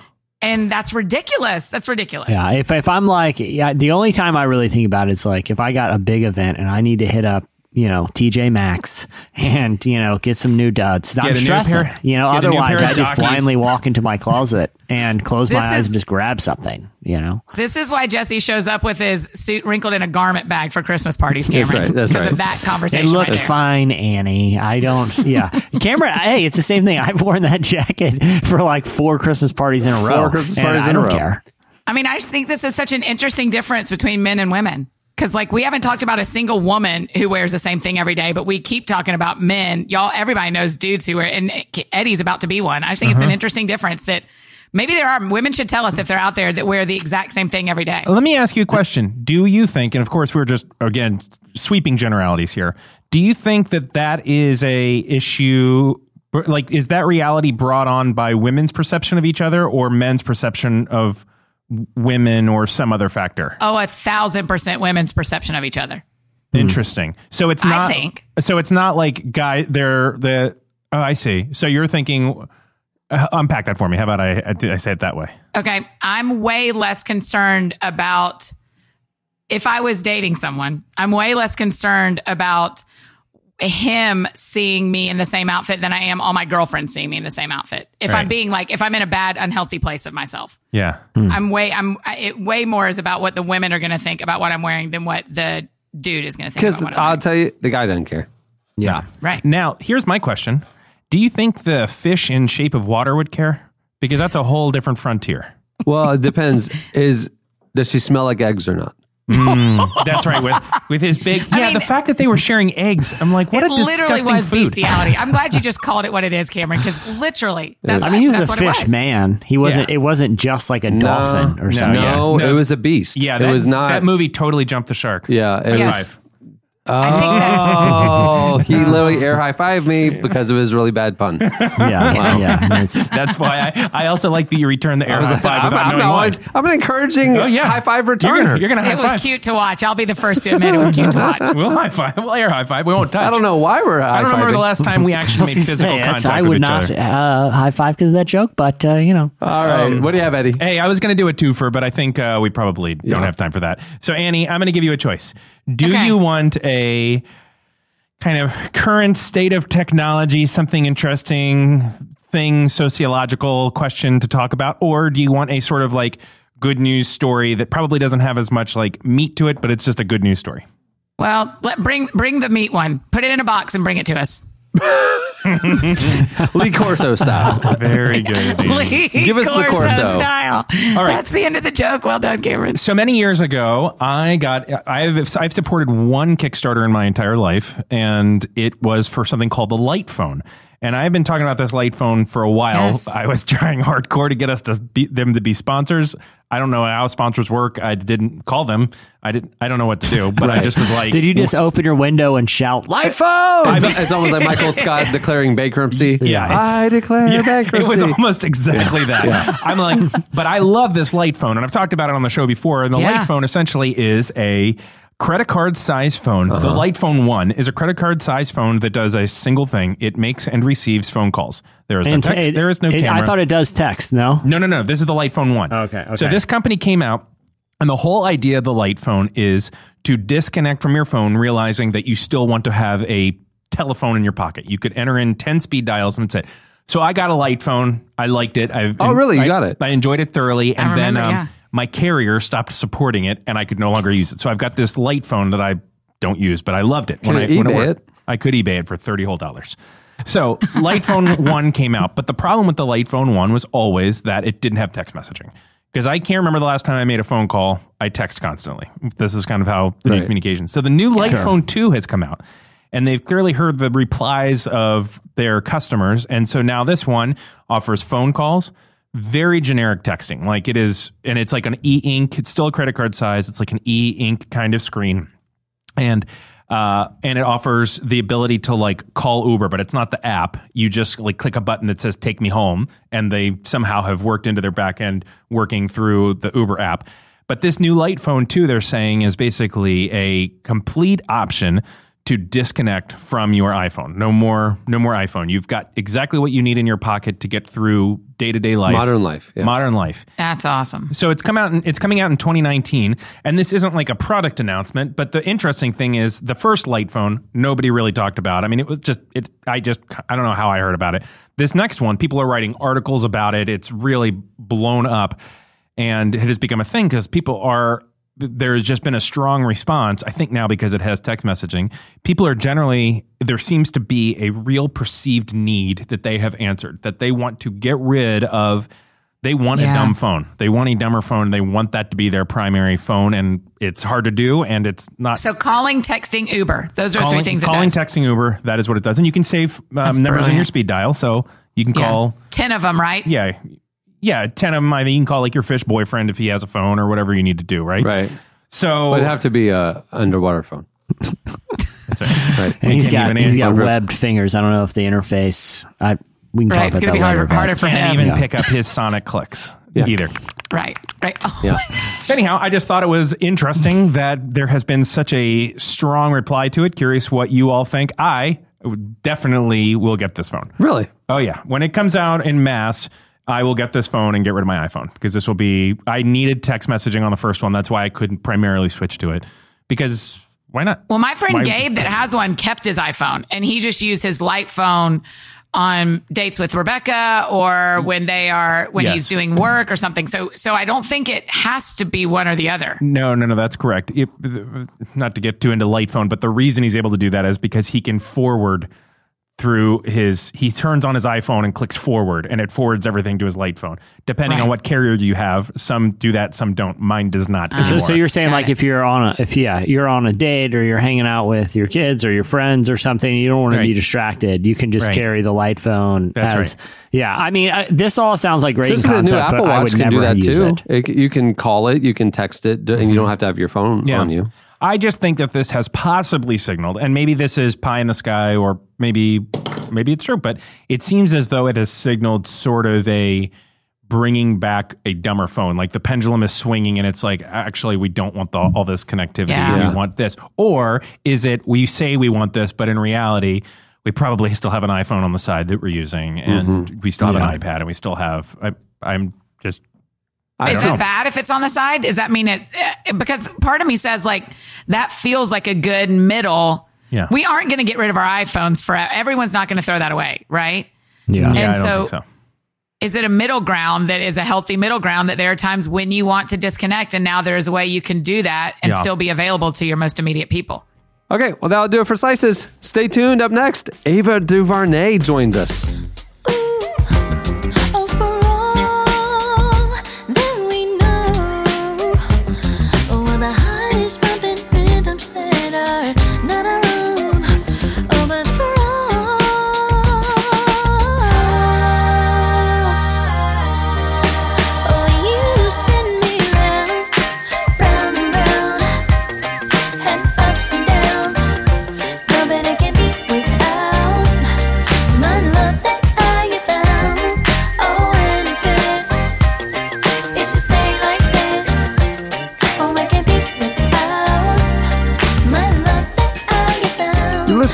And that's ridiculous. That's ridiculous. Yeah, if if I'm like, yeah, the only time I really think about it is like if I got a big event and I need to hit up you know, TJ Maxx and, you know, get some new duds. I'm Get stressing. pair- you know, get a new otherwise I just blindly walk into my closet and close my eyes is- and just grab something, you know? This is why Jesse shows up with his suit wrinkled in a garment bag for Christmas parties, That's Cameron. right, that's because right. of that It conversation. looked right fine, Annie. I don't, yeah. [LAUGHS] Cameron, hey, it's the same thing. I've worn that jacket for like four Christmas parties in a row. Four Christmas parties I in a don't row. care. I mean, I just think this is such an interesting difference between men and women. Cause like we haven't talked about a single woman who wears the same thing every day, but we keep talking about men. Y'all, everybody knows dudes who wear, and Eddie's about to be one. I think it's Uh-huh. an interesting difference that maybe there are women should tell us if they're out there that wear the exact same thing every day. Let me ask you a question. Do you think, and of course we're just again sweeping generalities here. Do you think that that is a issue? Like, is that reality brought on by women's perception of each other or men's perception of women or some other factor? Oh, a thousand percent women's perception of each other. Interesting. So it's not. I not. think. So it's not like guy. They're the. Oh, I see. So you're thinking. Uh, unpack that for me. How about I? I, I say it that way. Okay. I'm way less concerned about if I was dating someone, I'm way less concerned about him seeing me in the same outfit than I am all my girlfriends seeing me in the same outfit. If I'm being like, if I'm in a bad, unhealthy place of myself, Yeah. Hmm. I'm way, I'm, it way more is about what the women are going to think about what I'm wearing than what the dude is going to think Because I'm I'll wearing. tell you, the guy doesn't care. Yeah. Right. Now, here's my question. Do you think the fish in shape of water would care? Because that's a whole different frontier. Well, it depends. Is does she smell like eggs or not? Mm. [LAUGHS] That's right. With with his big I yeah, mean- the fact that they were sharing eggs, I'm like, what it a literally was food. bestiality. I'm glad you [LAUGHS] just called it what it is, Cameron, because literally, that's, I mean, he was that's a what it fish was. man. He wasn't, Yeah. it wasn't just like a dolphin or no, something. yeah. No, No. it was a beast. Yeah, it that, was not. that movie totally jumped the shark. Yeah, it Yes. was. I think that's, Oh, [LAUGHS] he literally air high fived me because of his really bad pun. [LAUGHS] Yeah. Yeah. That's, [LAUGHS] That's why I, I also like that you return the air high five I'm, without I'm knowing why. always, I'm an encouraging Oh yeah, high five You're returner. gonna, you're gonna high it was cute to watch. I'll be the first to admit it was cute to watch. We'll high five. We'll air high five. We won't touch. I don't know why we're high I don't remember the last time we actually I made was gonna physical say, that's- contact I with would each not other. uh, high five because of that joke, but uh, you know, All right, what do you have, Eddie? Hey, I was going to do a twofer, but I think uh, we probably don't have time for that. So, Annie, I'm going to give you a choice. Do Okay. you want a kind of current state of technology, something interesting, thing, sociological question to talk about, or do you want a sort of like good news story that probably doesn't have as much like meat to it, but it's just a good news story? Well, let, bring bring the meat one. Put it in a box and bring it to us. [LAUGHS] Lee Corso style. Very good. [LAUGHS] Lee Give us the Corso. style. All right. That's the end of the joke. Well done, Cameron. So many years ago, I got I've I've supported one Kickstarter in my entire life, and it was for something called the Light Phone. And I've been talking about this Light Phone for a while. Yes. [LAUGHS] I was trying hardcore to get us to be, them to be sponsors. I don't know how sponsors work. I didn't call them. I didn't. I don't know what to do. But I just was like, did you just open your window and shout "Light phone"? It's, it's almost like Michael [LAUGHS] Scott declaring bankruptcy. Yeah, I declare [LAUGHS] Yeah, bankruptcy. It was almost exactly that. I'm like, but I love this light phone, and I've talked about it on the show before. And the Yeah. light phone essentially is a credit card size phone. The Light Phone One is a credit card size phone that does a single thing: it makes and receives phone calls. There is no And text. it- there is no it- camera. I thought it does text. No. No, no, no. This is the Light Phone 1. Okay, okay. So this company came out, and the whole idea of the Light Phone is to disconnect from your phone, realizing that you still want to have a telephone in your pocket. You could enter in 10 speed dials and that's it. So I got a Light Phone. I liked it. I, Oh, really? You I- got it? I enjoyed it thoroughly. And then remember, um, yeah. My carrier stopped supporting it, and I could no longer use it. So I've got this Light Phone that I don't use, but I loved it. Can I, you when eBay worked. it? I could eBay it for 30 whole dollars. So [LAUGHS] Light Phone 1 came out, but the problem with the Light Phone 1 was always that it didn't have text messaging. Because I can't remember the last time I made a phone call. I text constantly. This is kind of how the new communication. So the new Light Phone 2 has come out. And they've clearly heard the replies of their customers. And so now this one offers phone calls, very generic texting. Like it is, and it's like an e ink. It's still a credit card size. It's like an e ink kind of screen and uh, and it offers the ability to like call Uber, but it's not the app. You just like click a button that says "Take me home," and they somehow have worked into their back end working through the Uber app. But this new light phone 2, they're saying is basically a complete option to disconnect from your iPhone. No more, no more iPhone. You've got exactly what you need in your pocket to get through day to day life, Modern life, yeah. modern life. That's awesome. So it's come out. In, it's coming out in 2019, and this isn't like a product announcement. But the interesting thing is, the first light phone nobody really talked about. I mean, it was just it. I just I don't know how I heard about it. This next one, people are writing articles about it. It's really blown up, and it has become a thing because people are. There has just been a strong response. I think now because it has text messaging, people are generally there seems to be a real perceived need that they have answered that they want to get rid of they want Yeah. a dumb phone. They want a dumber phone. They want that to be their primary phone, and it's hard to do. And it's not So calling, texting, Uber. Those are calling, three things it calling, texting, Uber. That is what it does, and you can save um, numbers in your speed dial, so you can Yeah. call. Ten of them, right? Yeah, yeah, ten of them. I mean, you can call like your fish boyfriend if he has a phone or whatever you need to do. Right. Right. So But it'd have to be a underwater phone. that's right. Right. And he's can't got he's got webbed fingers. I don't know if the interface. I we can talk Right. It's about going to that be later, harder, but- harder for Can't him. even Yeah. pick up his sonic clicks Yeah. either. Right. Right. Oh, [LAUGHS] Yeah. Anyhow, I just thought it was interesting [LAUGHS] that there has been such a strong reply to it. Curious what you all think. I definitely will get this phone. Really? Oh yeah, when it comes out in mass, I will get this phone and get rid of my iPhone because this will be. I needed text messaging on the first one. That's why I couldn't primarily switch to it because why not? Well, my friend My- Gabe that has one kept his iPhone and he just used his light phone on dates with Rebecca or when they are when Yes. he's doing work or something. So so I don't think it has to be one or the other. No, no, no, that's correct. It, not to get too into light phone, but the reason he's able to do that is because he can forward through his he turns on his iPhone and clicks forward and it forwards everything to his light phone. Depending on what carrier you have, some do that, some don't. Mine does not. So, so you're saying like if you're on a if yeah you're on a date or you're hanging out with your kids or your friends or something you don't want to be distracted you can just Right. carry the light phone That's as right. yeah I mean I, this all sounds like great in Seriously, the new concept Apple but I Watch would can never do that use too. it. It- you can call it, you can text it, and you mm-hmm. don't have to have your phone Yeah. on you. I just think that this has possibly signaled, and maybe this is pie in the sky, or maybe maybe it's true, but it seems as though it has signaled sort of a bringing back a dumber phone. Like the pendulum is swinging, and it's like actually we don't want the, all this connectivity. Yeah. Yeah. We want this, or is it we say we want this, but in reality. We probably still have an iPhone on the side that we're using, and mm-hmm. we still have an iPad, and we still have. I, I'm just I Is it know. bad if it's on the side? Does that mean it? eh, Because part of me says like that feels like a good middle. Yeah. We aren't going to get rid of our iPhones forever. everyone's not going to throw that away, right? yeah Yeah, And I don't so- think so. Is it a middle ground that is a healthy middle ground that there are times when you want to disconnect and now there is a way you can do that and Yeah. still be available to your most immediate people? Okay, well, that'll do it for Slices. Stay tuned. Up next, Ava DuVernay joins us.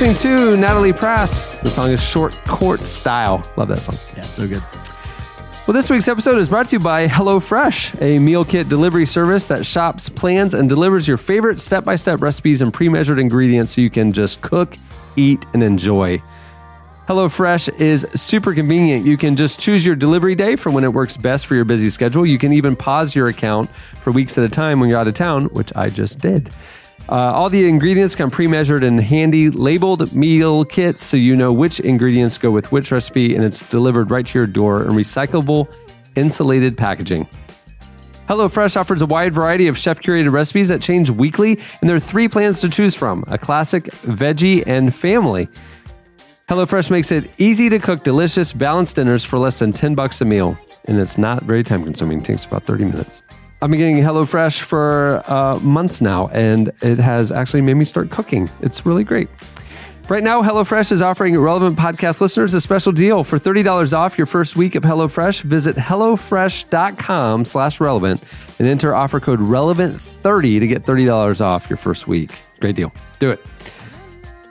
Listening to Natalie Prass. The song is Short Court Style. Love that song. Yeah, so good. Well, this week's episode is brought to you by HelloFresh, a meal kit delivery service that shops, plans, and delivers your favorite step by step recipes and pre measured ingredients so you can just cook, eat, and enjoy. HelloFresh is super convenient. You can just choose your delivery day for when it works best for your busy schedule. You can even pause your account for weeks at a time when you're out of town, which I just did. Uh, all the ingredients come pre measured in handy labeled meal kits so you know which ingredients go with which recipe, and it's delivered right to your door in recyclable, insulated packaging. HelloFresh offers a wide variety of chef curated recipes that change weekly, and there are three plans to choose from a classic, veggie, and family. HelloFresh makes it easy to cook delicious, balanced dinners for less than 10 bucks a meal, and it's not very time consuming. It takes about 30 minutes. I've been getting HelloFresh for uh, months now, and it has actually made me start cooking. It's really great. Right now, HelloFresh is offering relevant podcast listeners a special deal. For $30 off your first week of HelloFresh, visit HelloFresh.com slash relevant and enter offer code relevant30 to get $30 off your first week. Great deal. Do it.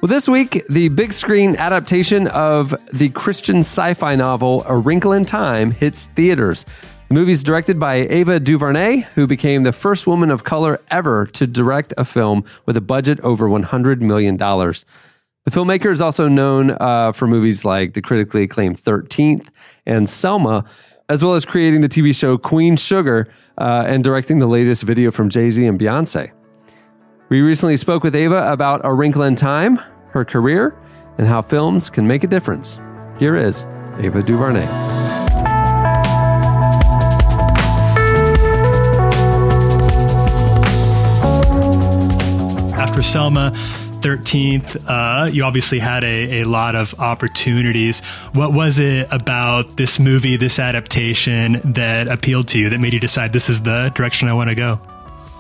Well, this week, the big screen adaptation of the Christian sci fi novel A Wrinkle in Time hits theaters. The movie is directed by Ava DuVernay, who became the first woman of color ever to direct a film with a budget over $100 million. The filmmaker is also known uh, for movies like the critically acclaimed 13th and Selma, as well as creating the TV show Queen Sugar uh, and directing the latest video from Jay Z and Beyonce. We recently spoke with Ava about A Wrinkle in Time, her career, and how films can make a difference. Here is Ava DuVernay. Selma 13th, uh, you obviously had a, a lot of opportunities. What was it about this movie, this adaptation, that appealed to you, that made you decide this is the direction I want to go?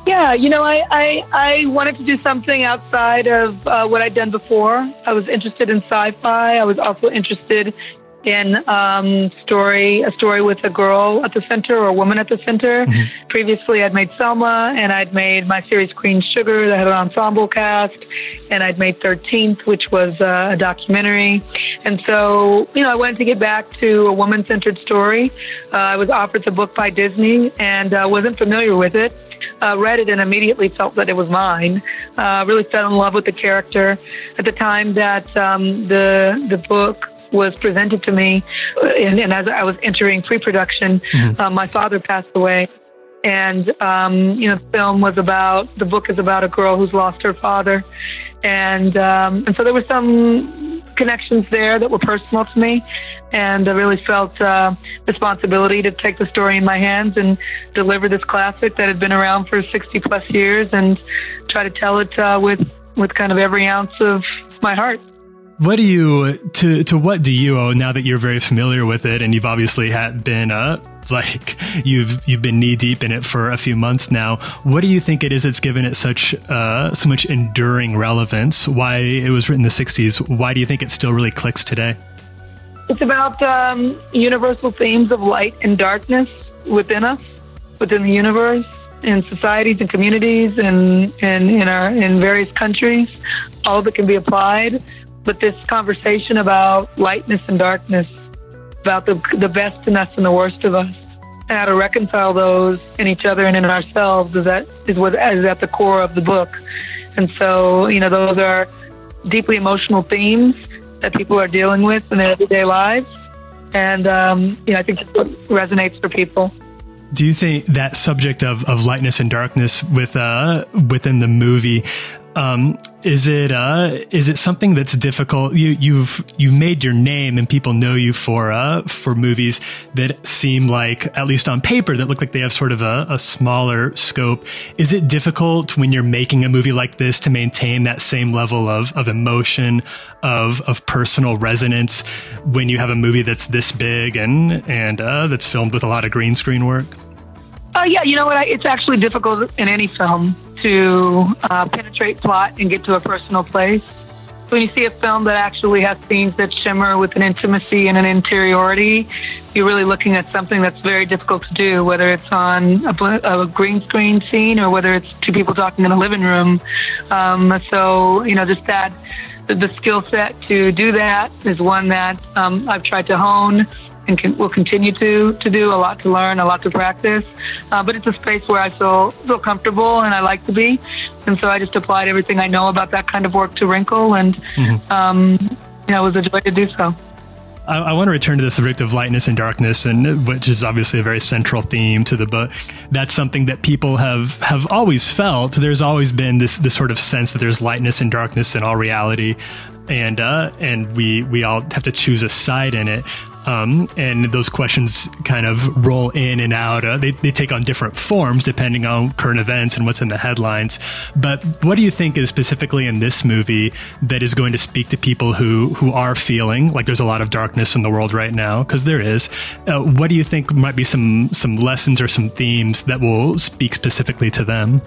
Yeah, you know, I, I, I wanted to do something outside of uh, what I'd done before. I was interested in sci-fi. I was also interested in um, story, a story with a girl at the center or a woman at the center. Previously, I'd made Selma, and I'd made my series Queen Sugar that had an ensemble cast, and I'd made 13th, which was uh, a documentary. And so, you know, I wanted to get back to a woman-centered story. Uh, I was offered the book by Disney, and uh, wasn't familiar with it uh, read it and immediately felt that it was mine. Uh, really fell in love with the character. At the time that um, the the book was presented to me, uh, and, and as I was entering pre-production, uh, my father passed away. And um, you know, the film was about the book is about a girl who's lost her father, and um, and so there were some connections there that were personal to me, and I really felt uh, responsibility to take the story in my hands and deliver this classic that had been around for 60 plus years, and try to tell it uh, with with kind of every ounce of my heart. What do you to to what do you owe now that you're very familiar with it and you've obviously had been uh like you've you've been knee deep in it for a few months now. What do you think it is that's given it such uh so much enduring relevance? Why it was written in the 60s? Why do you think it still really clicks today? It's about um, universal themes of light and darkness within us, within the universe, in societies and communities, and, and in our in various countries. All that can be applied, but this conversation about lightness and darkness, about the the best in us and the worst of us, and how to reconcile those in each other and in ourselves is that is what is at the core of the book. And so, you know, those are deeply emotional themes that people are dealing with in their everyday lives. And, um, you know, I think that's what resonates for people. Do you think that subject of, of lightness and darkness with uh within the movie um, is it uh, is it something that's difficult? You, you've you've made your name and people know you for uh, for movies that seem like, at least on paper, that look like they have sort of a, a smaller scope. Is it difficult when you're making a movie like this to maintain that same level of, of emotion, of of personal resonance when you have a movie that's this big and and uh, that's filmed with a lot of green screen work? Oh, yeah, you know what? It's actually difficult in any film to uh, penetrate plot and get to a personal place. When you see a film that actually has scenes that shimmer with an intimacy and an interiority, you're really looking at something that's very difficult to do, whether it's on a, a green screen scene or whether it's two people talking in a living room. Um, so, you know, just that, the, the skill set to do that is one that um, I've tried to hone and can, will continue to to do a lot to learn, a lot to practice. Uh, but it's a space where I feel feel comfortable and I like to be, and so I just applied everything I know about that kind of work to Wrinkle, and um, you know, it was a joy to do so. I, I want to return to the subject of lightness and darkness, and which is obviously a very central theme to the book. That's something that people have have always felt. There's always been this this sort of sense that there's lightness and darkness in all reality, and uh, and we we all have to choose a side in it. Um, and those questions kind of roll in and out. Uh, they, they take on different forms depending on current events and what's in the headlines. But what do you think is specifically in this movie that is going to speak to people who, who are feeling like there's a lot of darkness in the world right now? Because there is. Uh, what do you think might be some, some lessons or some themes that will speak specifically to them?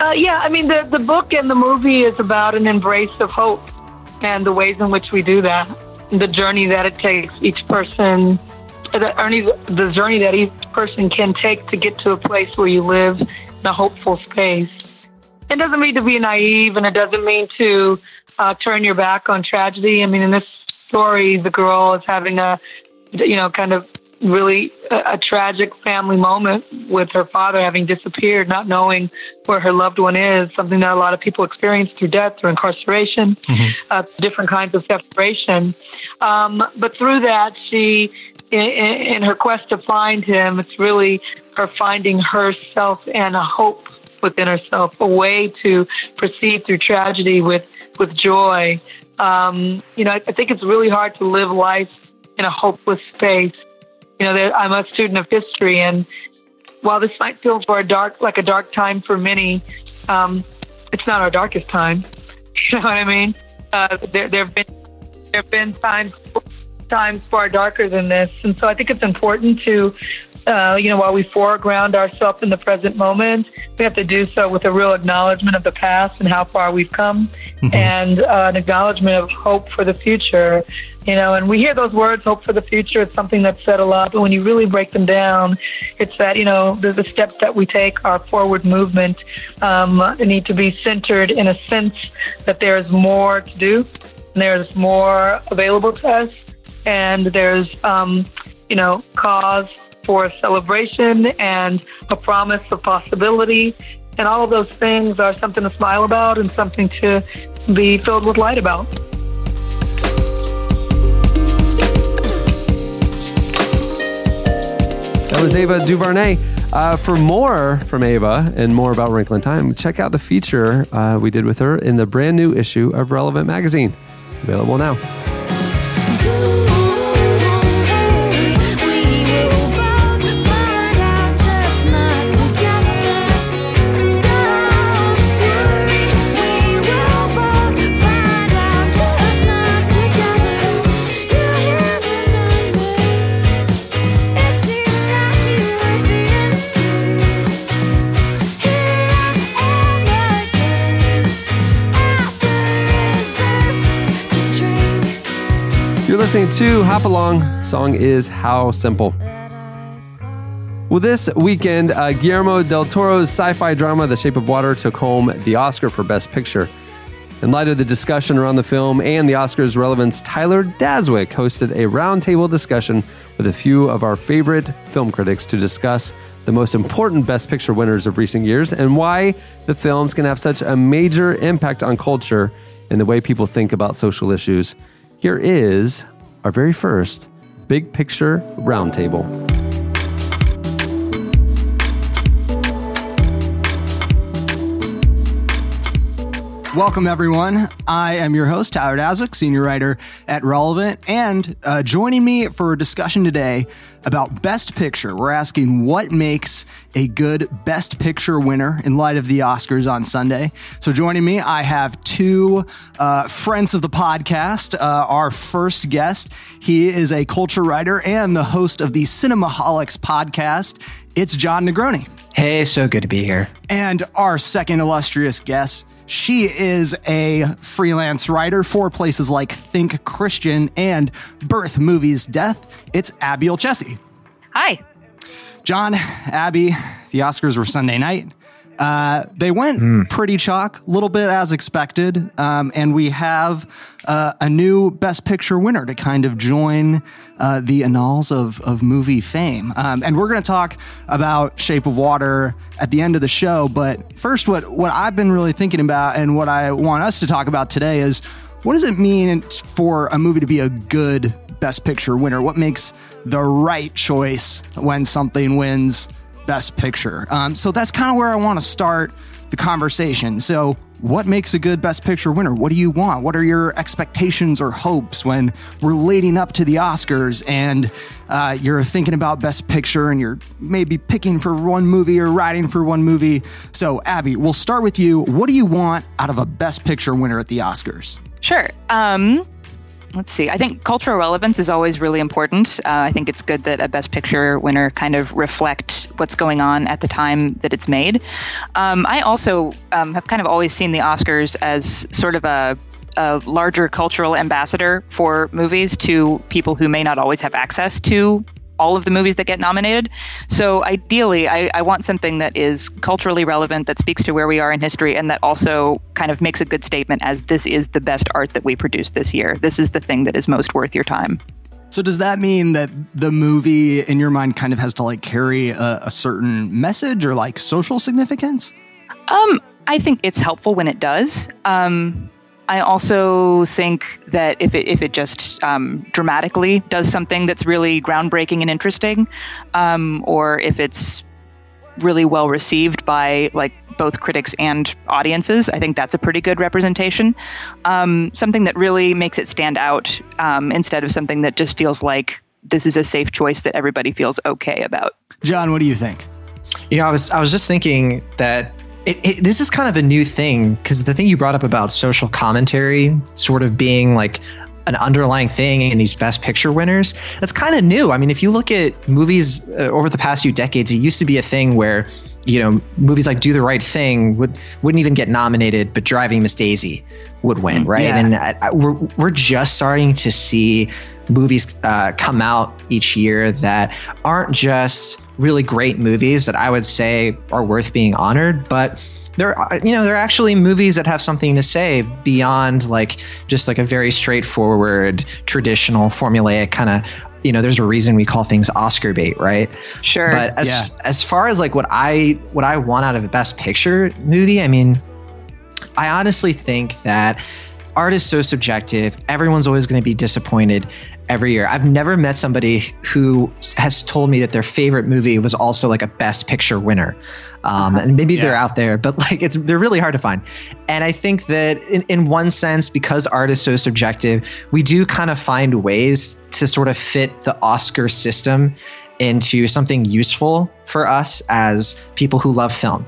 Uh, yeah, I mean, the, the book and the movie is about an embrace of hope and the ways in which we do that. The journey that it takes each person, the, journey- the journey that each person can take to get to a place where you live in a hopeful space. It doesn't mean to be naive and it doesn't mean to uh, turn your back on tragedy. I mean, in this story, the girl is having a, you know, kind of really a, a tragic family moment with her father having disappeared, not knowing where her loved one is, something that a lot of people experience through death, through incarceration, uh, different kinds of separation. Um, but through that, she, in, in in her quest to find him, it's really her finding herself and a hope within herself, a way to proceed through tragedy with, with joy. Um, you know, I, I think it's really hard to live life in a hopeless space. You know, there, I'm a student of history, and while this might feel for a dark, like a dark time for many, um, it's not our darkest time. [LAUGHS] You know what I mean? Uh, there, there have been there have been times times far darker than this, and so I think it's important to, uh, you know, while we foreground ourselves in the present moment, we have to do so with a real acknowledgement of the past and how far we've come, and uh, an acknowledgement of hope for the future. You know, and we hear those words, hope for the future. It's something that's said a lot, but when you really break them down, it's that, you know, the, the steps that we take, our forward movement, um, need to be centered in a sense that there's more to do, and there's more available to us, and there's, um, you know, cause for celebration and a promise of possibility. And all of those things are something to smile about and something to be filled with light about. That was Ava DuVernay. Uh, for more from Ava and more about Wrinkle in Time, check out the feature uh, we did with her in the brand new issue of Relevant Magazine. Available now. Listening to Hop Along. Song is How Simple. Well, this weekend, uh, Guillermo del Toro's sci fi drama, The Shape of Water, took home the Oscar for Best Picture. In light of the discussion around the film and the Oscars' relevance, Tyler Daswick hosted a roundtable discussion with a few of our favorite film critics to discuss the most important Best Picture winners of recent years and why the films can have such a major impact on culture and the way people think about social issues. Here is our very first Big Picture Roundtable. Welcome, everyone. I am your host, Tyler Daswick, senior writer at Relevant. And uh, joining me for a discussion today about Best Picture, we're asking what makes a good Best Picture winner in light of the Oscars on Sunday. So, joining me, I have two uh, friends of the podcast. Uh, our first guest, he is a culture writer and the host of the Cinemaholics podcast. It's Jon Negroni. Hey, so good to be here. And our second illustrious guest, she is a freelance writer for places like Think Christian and Birth Movies Death. It's Abby Olcese. Hi. John, Abby, the Oscars were Sunday night. Uh, they went pretty chalk, a little bit as expected. Um, and we have uh, a new Best Picture winner to kind of join uh, the annals of, of movie fame. Um, and we're going to talk about Shape of Water at the end of the show. But first, what, what I've been really thinking about and what I want us to talk about today is what does it mean for a movie to be a good Best Picture winner? What makes the right choice when something wins Best Picture? Um, so that's kind of where I want to start the conversation. So, what makes a good Best Picture winner? What do you want? What are your expectations or hopes when we're leading up to the Oscars and uh, you're thinking about Best Picture and you're maybe picking for one movie or writing for one movie? So, Abby, we'll start with you. What do you want out of a Best Picture winner at the Oscars? Sure. Um, let's see. I think cultural relevance is always really important. Uh, I think it's good that a Best Picture winner kind of reflect what's going on at the time that it's made. Um, I also um, have kind of always seen the Oscars as sort of a a larger cultural ambassador for movies to people who may not always have access to all of the movies that get nominated. So ideally, I, I want something that is culturally relevant, that speaks to where we are in history, and that also kind of makes a good statement as this is the best art that we produced this year. This is the thing that is most worth your time. So does that mean that the movie, in your mind, kind of has to like carry a, a certain message or like social significance? Um, I think it's helpful when it does. Um, I also think that if it if it just um, dramatically does something that's really groundbreaking and interesting, um, or if it's really well received by like both critics and audiences, I think that's a pretty good representation. Um, something that really makes it stand out um, instead of something that just feels like this is a safe choice that everybody feels okay about. John, what do you think? You know, I was I was just thinking that it, it, this is kind of a new thing because the thing you brought up about social commentary sort of being like an underlying thing in these best picture winners that's kind of new i mean if you look at movies uh, over the past few decades it used to be a thing where you know movies like do the right thing would wouldn't even get nominated but driving miss daisy would win right Yeah. and I, I, we're, we're just starting to see movies uh, come out each year that aren't just really great movies that I would say are worth being honored, but they're uh, you know they're actually movies that have something to say beyond like just like a very straightforward traditional formulaic kind of you know there's a reason we call things Oscar bait, right? Sure. But as Yeah. as far as like what I what I want out of a best picture movie, I mean, I honestly think that art is so subjective. Everyone's always going to be disappointed every year. I've never met somebody who has told me that their favorite movie was also like a best picture winner. Um, and maybe they're out there, but like it's they're really hard to find. And I think that in, in one sense, because art is so subjective, we do kind of find ways to sort of fit the Oscar system into something useful for us as people who love film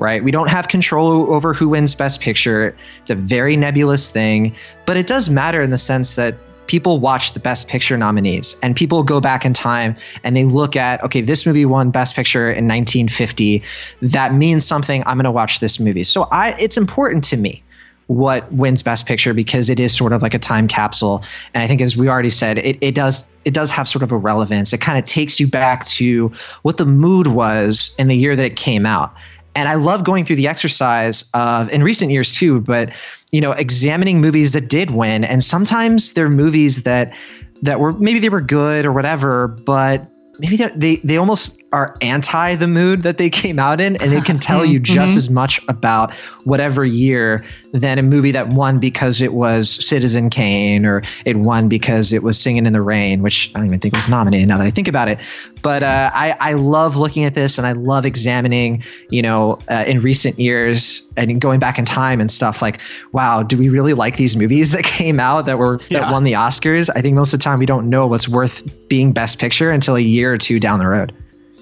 right? We don't have control over who wins Best Picture. It's a very nebulous thing, but it does matter in the sense that people watch the Best Picture nominees and people go back in time and they look at, okay, this movie won Best Picture in 1950. That means something. I'm going to watch this movie. So I, it's important to me what wins best picture because it is sort of like a time capsule and i think as we already said it, it does it does have sort of a relevance it kind of takes you back to what the mood was in the year that it came out and I love going through the exercise of in recent years too, but you know, examining movies that did win, and sometimes they're movies that that were maybe they were good or whatever, but maybe they they, they almost are anti the mood that they came out in, and it can [LAUGHS] tell you just Mhm. as much about whatever year than a movie that won because it was Citizen Kane or it won because it was Singing in the Rain, which I don't even think was nominated now that I think about it. But uh, I, I love looking at this and I love examining, you know, uh, in recent years and going back in time and stuff like, wow, do we really like these movies that came out that were that won the Oscars? I think most of the time we don't know what's worth being Best Picture until a year or two down the road.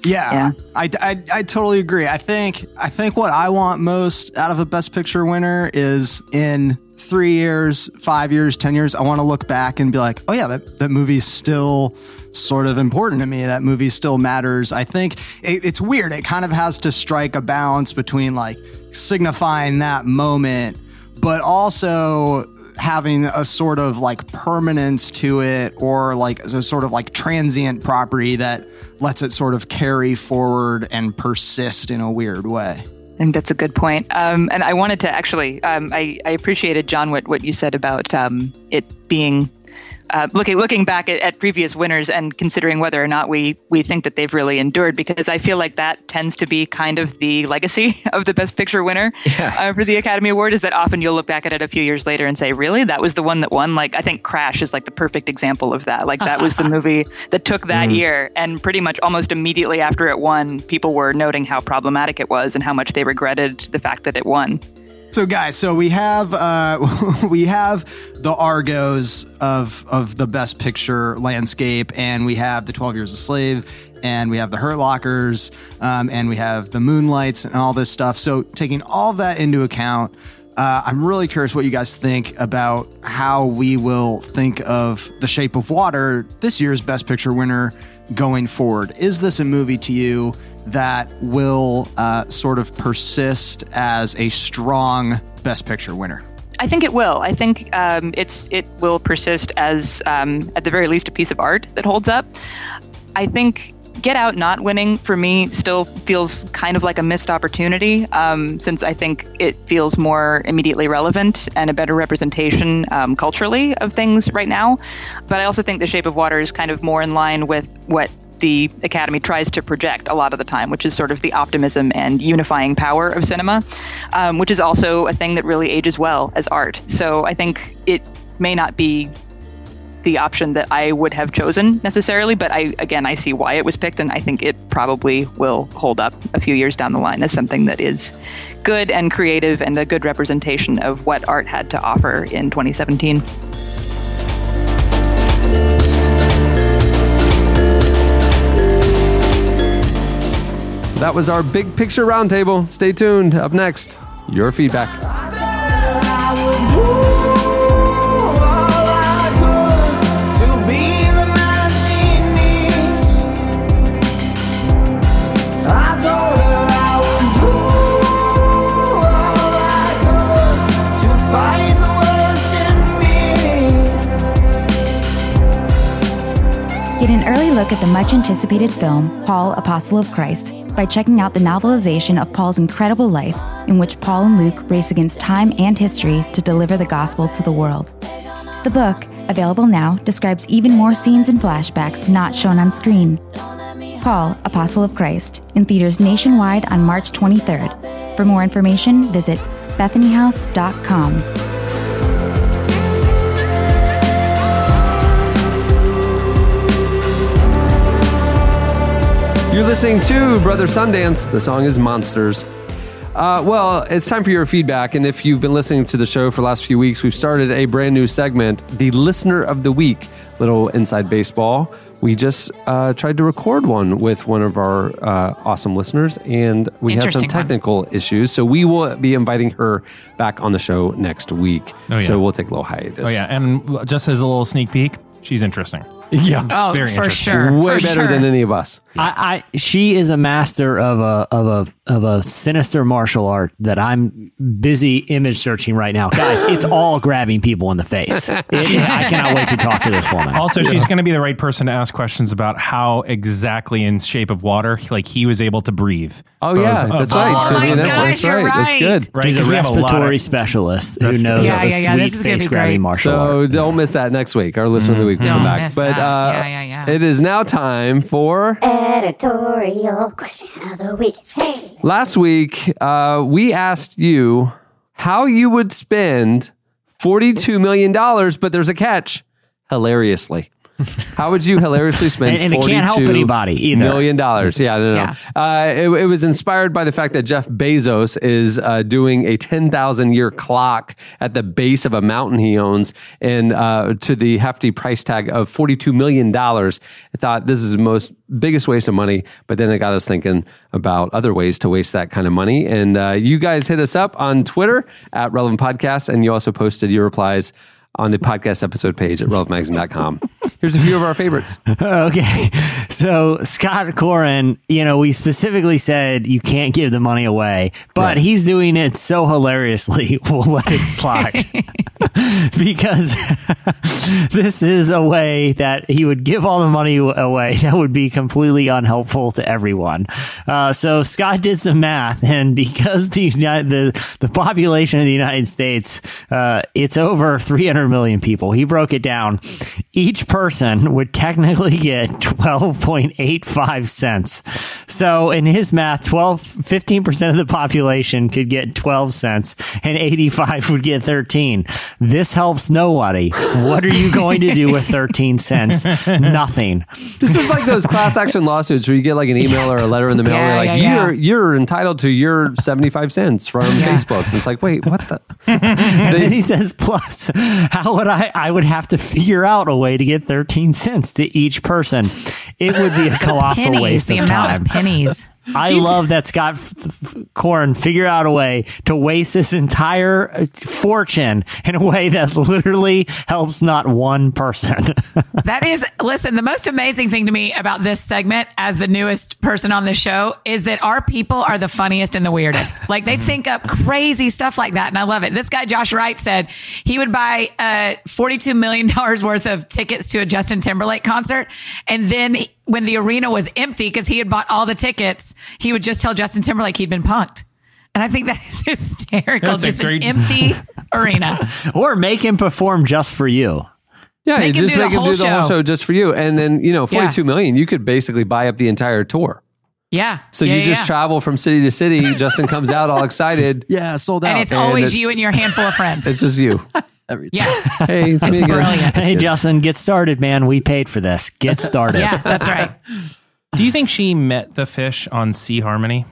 Yeah, I, I, I totally agree. I think I think what I want most out of a Best Picture winner is in three years, five years, ten years. I want to look back and be like, oh yeah, that that movie's still sort of important to me. That movie still matters. I think it, it's weird. It kind of has to strike a balance between like signifying that moment, but also having a sort of like permanence to it or like a sort of like transient property that lets it sort of carry forward and persist in a weird way. I think that's a good point. Um, and I wanted to actually, um, I, I appreciated John what, what you said about um, it being uh, looking looking back at, at previous winners and considering whether or not we we think that they've really endured because I feel like that tends to be kind of the legacy [LAUGHS] of the Best Picture winner uh, for the Academy Award is that often you'll look back at it a few years later and say, really, that was the one that won. Like I think Crash is like the perfect example of that. Like that was the [LAUGHS] movie that took that Mhm. year and pretty much almost immediately after it won, people were noting how problematic it was and how much they regretted the fact that it won. So guys, so we have uh, [LAUGHS] we have the Argos of of the Best Picture landscape, and we have the Twelve Years a Slave, and we have the Hurt Lockers, um, and we have the Moonlights, and all this stuff. So taking all that into account, uh, I'm really curious what you guys think about how we will think of The Shape of Water, this year's Best Picture winner, going forward. Is this a movie to you that will uh, sort of persist as a strong Best Picture winner? I think it will. I think um, it's it will persist as um, at the very least a piece of art that holds up. I think Get Out not winning for me still feels kind of like a missed opportunity, um, since I think it feels more immediately relevant and a better representation um, culturally of things right now. But I also think The Shape of Water is kind of more in line with what the Academy tries to project a lot of the time, which is sort of the optimism and unifying power of cinema, um, which is also a thing that really ages well as art. So I think it may not be the option that I would have chosen necessarily, but I again I see why it was picked, and I think it probably will hold up a few years down the line as something that is good and creative and a good representation of what art had to offer in 2017. That was our big picture roundtable. Stay tuned. Up next, your feedback. Look at the much anticipated film, Paul, Apostle of Christ, by checking out the novelization of Paul's incredible life, in which Paul and Luke race against time and history to deliver the gospel to the world. The book, available now, describes even more scenes and flashbacks not shown on screen. Paul, Apostle of Christ, in theaters nationwide on March 23rd. For more information, visit bethanyhouse.com. You're listening to Brother Sundance. The song is Monsters. Uh, well, it's time for your feedback. And if you've been listening to the show for the last few weeks, we've started a brand new segment, the Listener of the Week, little inside baseball. We just uh, tried to record one with one of our uh, awesome listeners, and we had some Interesting one. technical issues. So we will be inviting her back on the show next week. Oh, yeah. So we'll take a little hiatus. Oh yeah, and just as a little sneak peek, she's interesting. Yeah. Oh, Very for interesting. sure. Way for better sure. than any of us. I, I she is a master of a of a of a sinister martial art that I'm busy image searching right now, guys. It's all grabbing people in the face. [LAUGHS] It is, I cannot wait to talk to this woman. Also, she's going to be the right person to ask questions about how exactly in Shape of Water, like he was able to breathe. Oh, Both- yeah, uh, that's both- right. Oh So, my that's, gosh, that's you're right. That's good. Right, She's a 'cause we have a lot of- respiratory specialist who knows Yeah, the yeah, yeah, sweet this face grabbing martial So art. don't miss that next week. Our listener of the week will come back. but that. Uh, Yeah, yeah, yeah. it is now time for Editorial question of the week. Hey. last week. Uh, we asked you how you would spend forty-two million dollars, but there's a catch. Hilariously. How would you hilariously spend And- and it can't help 42 anybody either. Million dollars. Yeah, no, no. Yeah. Uh, it, it was inspired by the fact that Jeff Bezos is uh, doing a 10,000 year clock at the base of a mountain he owns and uh, to the hefty price tag of $42 million. I thought this is the most biggest waste of money, but then it got us thinking about other ways to waste that kind of money. And uh, you guys hit us up on Twitter at Relevant Podcast, and you also posted your replies on the podcast episode page at relevantmagazine.com. Here's a few of our favorites. [LAUGHS] Okay. So Scott Corin, you know, we specifically said you can't give the money away, but Right. he's doing it so hilariously, [LAUGHS] we'll let it slide. [LAUGHS] because this is a way that he would give all the money away that would be completely unhelpful to everyone. Uh, so Scott did some math, and because the United, the the population of the United States, uh, it's over 300 million people. He broke it down. Each person would technically get 12.85 cents. So in his math, 12, 15% of the population could get 12 cents, and 85 would get 13. This helps nobody. What are you going to do with 13 cents? Nothing. This is like those class action lawsuits where you get like an email or a letter in the mail. Yeah, where like yeah, yeah. you're you're entitled to your seventy five cents from Facebook. And it's like, wait, what the? [LAUGHS] And then he says, plus, how would I, I would have to figure out a way to get 13 cents to each person. It would be a [LAUGHS] colossal pennies, waste the of amount time. of pennies. I love that Scott Corn figure out a way to waste this entire uh, fortune in a way that literally helps not one person. [LAUGHS] That is, listen, the most amazing thing to me about this segment as the newest person on the show is that our people are the funniest and the weirdest. [LAUGHS] Like they think up crazy stuff like that. And I love it. This guy, Josh Wright said he would buy, uh, $42 million worth of tickets to a Justin Timberlake concert. And then when the arena was empty, cause he had bought all the tickets, he would just tell Justin Timberlake he'd been punked. And I think that is [LAUGHS] hysterical. That's just great- an empty [LAUGHS] arena. or make him perform just for you. Yeah, Make you him just do the make him whole do the whole show. show just for you, and then you know, Yeah. forty-two million, you could basically buy up the entire tour. Yeah. So Yeah, you yeah, just yeah. travel from city to city. Justin comes out all [LAUGHS] excited. Yeah, sold out. And it's always you and your handful of friends. It's just you. Yeah. [LAUGHS] Hey, it's, me It's again. brilliant. Hey, Justin, get started, man. We paid for this. Get started. Yeah, that's right. [LAUGHS] Do you think she met the fish on Sea Harmony?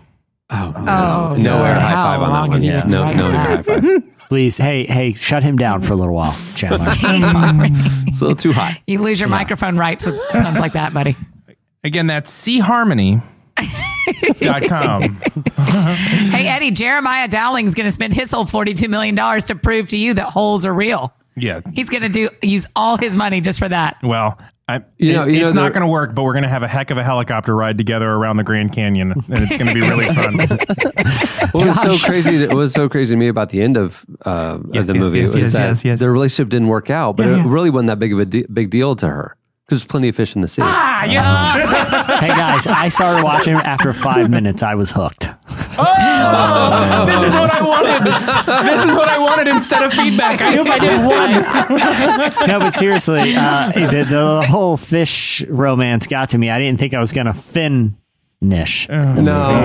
Oh, Oh, no air high five on that one. Yeah, been no, no air high five. [LAUGHS] Please, hey, hey, shut him down for a little while, Chandler. It's a little too hot. You lose your microphone rights with puns like that, buddy. Again, that's Sea Harmony. Dot com. [LAUGHS] Hey, Eddie, Jeremiah Dowling's going to spend his whole $42 million to prove to you that holes are real. Yeah. He's going to do use all his money just for that. Well, I, You know- it- you know, it's not going to work, but we're going to have a heck of a helicopter ride together around the Grand Canyon, and it's going to be really fun. [LAUGHS] What was so crazy? What was so crazy to me about the end of, uh, Yes, of the yes, movie yes, was yes, that yes, yes. the relationship didn't work out, but Yeah, it really wasn't that big of a de- big deal to her because there's plenty of fish in the sea. ah, yes. [LAUGHS] hey, guys, I started watching after five minutes. I was hooked. Oh, this is what I wanted. This is what I wanted instead of feedback. I knew if I did one. no, but seriously, uh, the, the whole fish romance got to me. I didn't think I was going to finish. No, no, no,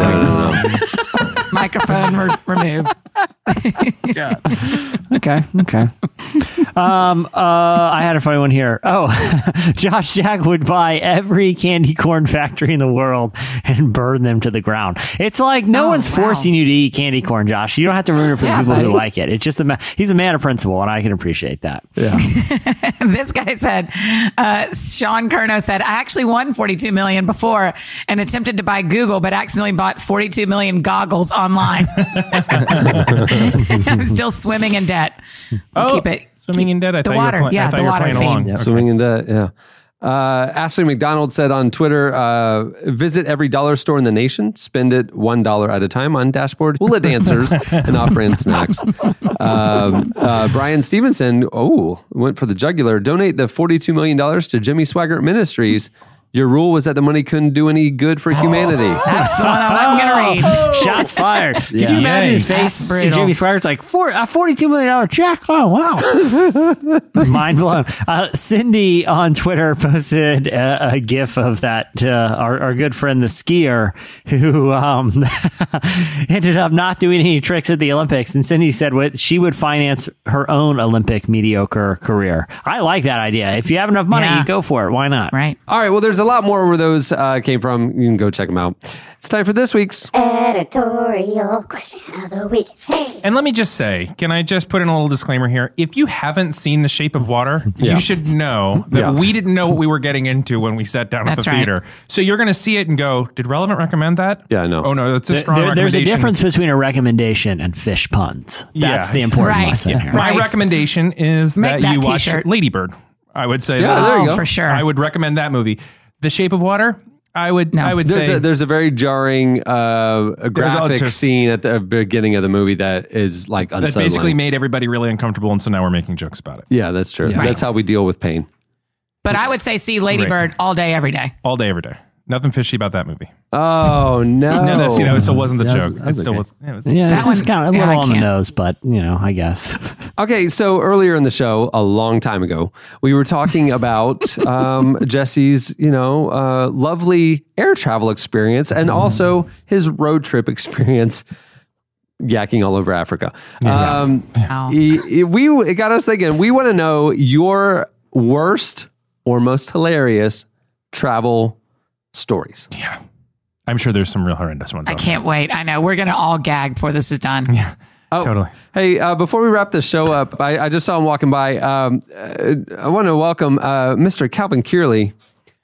no, no. Microphone re- removed. [LAUGHS] Okay, okay. Um, uh, I had a funny one here. Oh, [LAUGHS] Josh Jack would buy every candy corn factory in the world and burn them to the ground. It's like no one's forcing you to eat candy corn, Josh. You don't have to ruin it for Yeah, the people buddy. who like it. It's just a ma- he's a man of principle, and I can appreciate that. Yeah. [LAUGHS] this guy said, uh, Sean Kerno said, I actually won 42 million before and attempted to buy Google, but accidentally bought 42 million goggles online. [LAUGHS] I'm still swimming in debt. Oh, Keep it. Swimming in debt. I The thought water, you were, pla- yeah, I thought the water playing theme. Yeah, Okay. swimming in debt. Yeah. Uh, Ashley McDonald said on Twitter, uh, visit every dollar store in the nation, spend it $1 at a time on dashboard, hula [LAUGHS] dancers, and off brand snacks. Um, uh, Brian Stevenson, oh, went for the jugular. Donate the $42 million to Jimmy Swaggart Ministries. Your rule was that the money couldn't do any good for humanity. [LAUGHS] That's the one I'm [LAUGHS] going to read. Shots fired. Could Yeah. you imagine his Yay. face? That's brutal. Jimmy Swaggart's like, Four, a $42 million check. Oh, wow. [LAUGHS] Mind blown. Uh, Cindy on Twitter posted a, a gif of that, uh, our, our good friend, the skier, who um, ended up not doing any tricks at the Olympics. And Cindy said what she would finance her own Olympic mediocre career. I like that idea. If you have enough money, Yeah. you go for it. Why not? Right. All right. Well, there's a lot more where those uh, came from. You can go check them out. It's time for this week's. Editorial question of the week. Hey. And let me just say, can I just put in a little disclaimer here? If you haven't seen The Shape of Water, Yeah. you should know that Yeah. we didn't know what we were getting into when we sat down That's at the right. theater. So you're going to see it and go, "Did Relevant recommend that?" Yeah, I know. Oh no, it's a There- strong there- there's a difference between a recommendation and fish puns. That's Yeah. the important Right. lesson Yeah. here. My recommendation is Make that, that you watch t-shirt. Ladybird. I would say Yeah, that. Oh, for sure. I would recommend that movie. The Shape of Water. I would. No. I would There's say a, there's a very jarring uh, a graphic just- scene at the beginning of the movie that is like that basically made everybody really uncomfortable, and so now we're making jokes about it yeah, that's true. Right. That's how we deal with pain. But I would say see Ladybird all day, every day. all day, every day. Nothing fishy about that movie. Oh [LAUGHS] no! No, that's, you know, it still wasn't the That was- joke. that it still okay. was. Yeah, it was Yeah, That this is kind of a yeah, little I on the can't. nose, but you know, I guess. [LAUGHS] Okay, so earlier in the show, a long time ago, we were talking [LAUGHS] about um, Jesse's, you know, uh, lovely air travel experience and also his road trip experience, yakking all over Africa. Um, Wow. he- he- we it got us thinking. We want to know your worst or most hilarious travel stories. Yeah. I'm sure there's some real horrendous ones. I out can't wait. I know. We're going to all gag before this is done. Yeah. Oh, Totally. Hey, uh, before we wrap the show up, I, I just saw him walking by. Um, uh, I want to welcome uh, Mr. Calvin Kearley.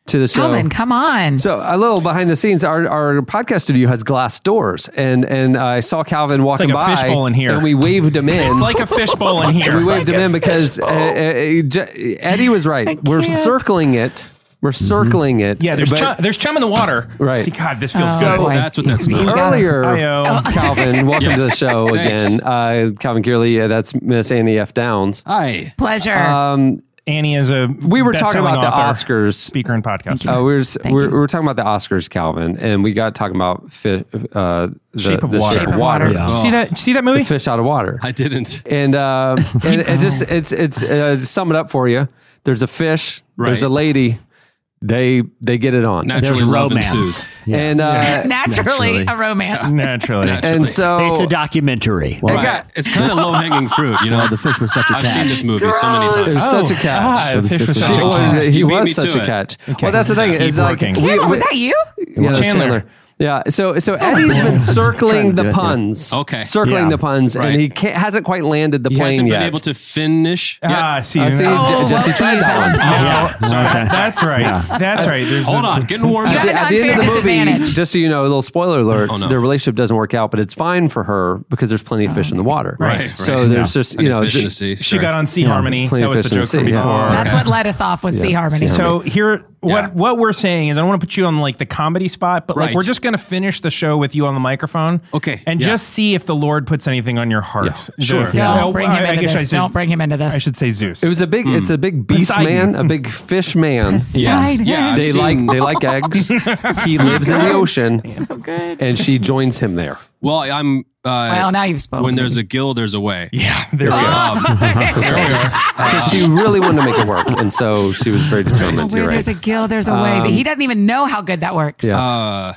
to the show. Calvin, come on. So a little behind the scenes, our, our podcast studio has glass doors, and and I saw Calvin walking like a by, fishbowl in here. and we waved him in. It's like a fishbowl in [LAUGHS] here. we waved like him in because uh, uh, Eddie was right. We're can't. circling it. We're circling it. Yeah, there's but chum, there's chum in the water. Right. See, God, this feels Oh, good. boy. That's what that smells. You Earlier, Hi-yo. Calvin, [LAUGHS] welcome to the show Thanks. again. Uh, Calvin Kearley, uh, that's Miss Annie F. Downs. Hi. Pleasure. Um, Annie is a we were talking best-selling about the author, Oscars. speaker and podcaster. Uh, we, were, s- we, were, you. we were talking about the Oscars, Calvin, and we got talking about fi- uh, the Shape of the Water. Shape of Water. Yeah. See that? See that movie? The fish out of water. I didn't. and uh, [LAUGHS] and it just it's it's uh, to sum it up for you. There's a fish. There's Right. a lady. They they get it on. Naturally, There's love romance. ensues. And uh, naturally, a romance. [LAUGHS] Naturally. and so It's a documentary. Well, Right. got- it's kind of [LAUGHS] low hanging fruit, you know. the fish was such a catch. I've seen this movie so many times. it times. was Oh, such a catch. ah, the fish was such a well, catch. He was such a it. catch. Well, that's the thing. Keep Is like working. we, Chandler, we- was that you? yeah, Chandler. Chandler. Yeah, so so Eddie's been [LAUGHS] circling the do it, yeah. puns. Okay. circling Yeah. the puns, Right. and he can't, hasn't quite landed the He plane hasn't yet. been able to finish. yet. Ah, see, Uh, see, Oh, J- Jesse tried that one. Yeah, sorry. that's right. That's right. There's Hold a- on, getting warmed You up. have at the end of the movie, just so you know, a little spoiler alert: Oh, no. their relationship doesn't work out, but it's fine for her because there's plenty of fish in the water. Right, So right. there's just you know, of fish ju- to see. She got on Sea Harmony. plenty That of was the fish joke in the sea, before. That's what led us off with Sea Harmony. So here, what Yeah. what we're saying is, I don't want to put you on like the comedy spot, but like we're just going to finish the show with you on the microphone, Okay, and yeah. just see if the Lord puts anything on your heart. Yeah, sure. If- Don't well, bring him I- I into I this. should- Don't bring him into this. I should say Zeus. it was a big. It's a hmm. big beast Poseidon. man, a big fish man. Yes. Yeah. I've They seen- like they like eggs. [LAUGHS] he lives in the ocean, so good. and she joins him there. Well, I'm. Uh, Well, now you've spoken. when there's a gill, there's a way. yeah, there we go. Um, [LAUGHS] Because she really wanted to make it work, and so she was very determined. Where You're there's right. a gill, there's a way. But he doesn't even know how good that works. Yeah. uh,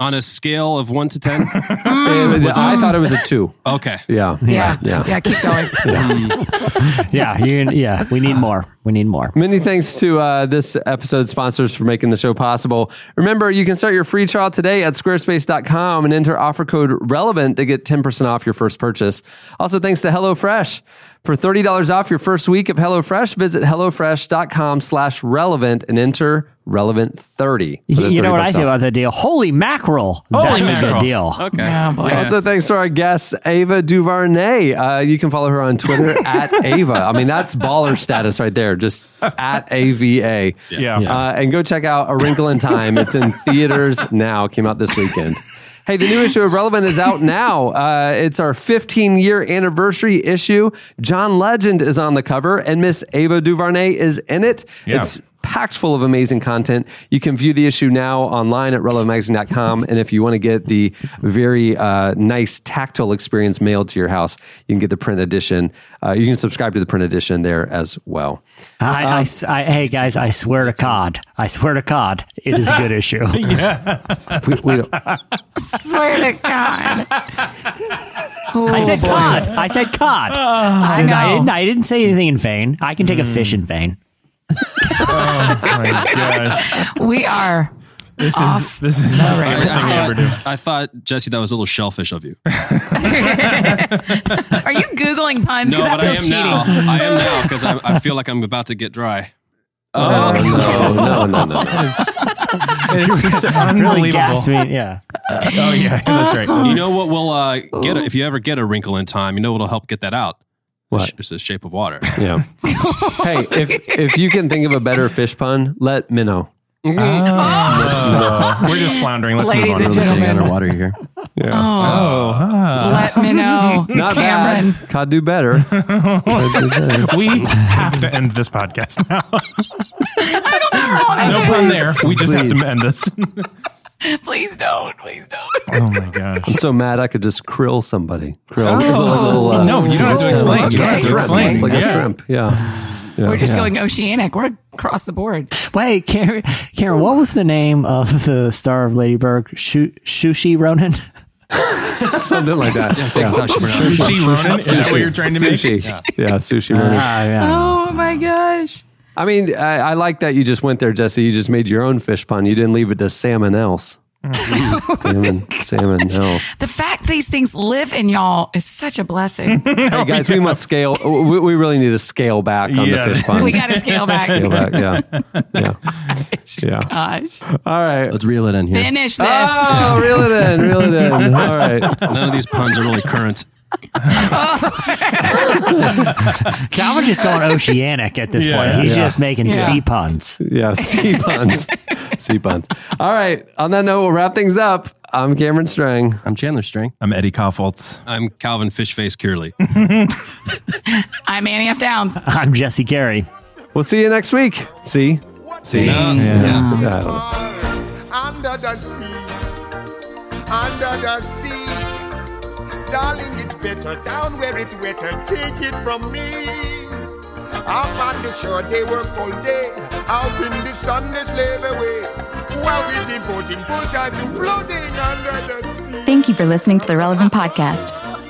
on a scale of one to ten. [LAUGHS] It was- I thought it was a two. Okay. Yeah, Yeah. yeah. Yeah. Keep going. [LAUGHS] Yeah, you, yeah. We need more. We need more. Many thanks to uh, this episode's sponsors for making the show possible. Remember, you can start your free trial today at squarespace.com and enter offer code RELEVANT to get 10% off your first purchase. Also, thanks to HelloFresh. For $30 off your first week of HelloFresh, visit HelloFresh.com slash relevant and enter relevant30. You, you know what I say about that deal? Holy mackerel! Holy That's a good deal. Okay. Oh, boy. Also, thanks to our guest, Ava DuVernay. Uh, you can follow her on Twitter [LAUGHS] at Ava. I mean, that's baller status right there, just at AVA. Yeah. Uh, and go check out A Wrinkle in Time. It's in theaters now, came out this weekend. Hey, the new issue of Relevant is out now. Uh, it's our 15 year anniversary issue. John Legend is on the cover, and Miss Ava DuVernay is in it. Yeah. It's packed full of amazing content. You can view the issue now online at relevantmagazine.com. And if you want to get the very uh, nice tactile experience mailed to your house, you can get the print edition. Uh, you can subscribe to the print edition there as well. I, I s- I- hey guys, I swear to God, I swear to God, it is a good issue. [LAUGHS] We, we don't, Swear to God. I said cod. I said cod. I I, didn't, I didn't say anything in vain. I can take a fish in vain. Oh my [LAUGHS] gosh. We are This off. is this is the favorite thing we ever do. I thought Jesse, that was a little shellfish of you. [LAUGHS] Are you Googling puns? No, Because but I am cheating. now. I am now because I, I feel like I'm about to get dry. oh, no, no, no, no. no. [LAUGHS] It's just unbelievable. gasped me. Yeah. Oh yeah, that's right. You know what We'll uh, get if you ever get a wrinkle in time? You know what'll help get that out? What? It's the shape of water. [LAUGHS] Yeah. [LAUGHS] hey, if if you can think of a better fish pun, let me know. Oh, [LAUGHS] we're just floundering. Let's Ladies move on. and Staying gentlemen. underwater here. Yeah. Oh, ah. Let me know. Not Cameron. bad. Could do better. we have to end this podcast now. no pun there. We just have Please. to end this. [LAUGHS] Please don't. Please don't. Oh my gosh. I'm so mad I could just krill somebody. Krill. Oh. No, you don't have to explain. You don't have to explain. It's like a shrimp. Yeah. Yeah. We're just Yeah. going oceanic. We're across the board. Wait, Karen, Karen, what was the name of the star of Lady Bird? Shu- Shushi Ronan? [LAUGHS] something like that. I think that's how she pronounced it. Sushi Ronan? Is that what you're trying to make? Sushi. Yeah, sushi. Ronan. Ah, yeah. Oh my gosh. I mean, I, I like that you just went there, Jesse. You just made your own fish pun. You didn't leave it to salmon else. Mm-hmm. [LAUGHS] salmon, salmon [LAUGHS] else. The fact these things live in y'all is such a blessing. [LAUGHS] Hey oh, guys, we must scale. We, we really need to scale back on Yeah. the fish puns. We gotta scale back. Scale back. Yeah. Yeah. Yeah. Gosh. All right. Let's reel it in here. Finish this. Oh, reel it in. Reel it in. All right. None of these puns are really current. [LAUGHS] Calvin's just going oceanic at this Yeah. point. He's Yeah. just making Yeah. sea puns. Yeah. Sea [LAUGHS] puns. sea puns. All right. On that note, we'll wrap things up. I'm Cameron Strang. I'm Chandler String. I'm Eddie Kaufholz. I'm Calvin Fishface Curley. [LAUGHS] I'm Annie F. Downs. I'm Jesse Carey. We'll see you next week. See? See? Yeah. Yeah. I. Under the sea, under the sea. Darling, it's better down where it's wetter. Take it from me. Up on the shore, they work all day. Out in the sun, they slave away. While we devoting full time to floating under the sea. Thank you for listening to the Relevant Podcast.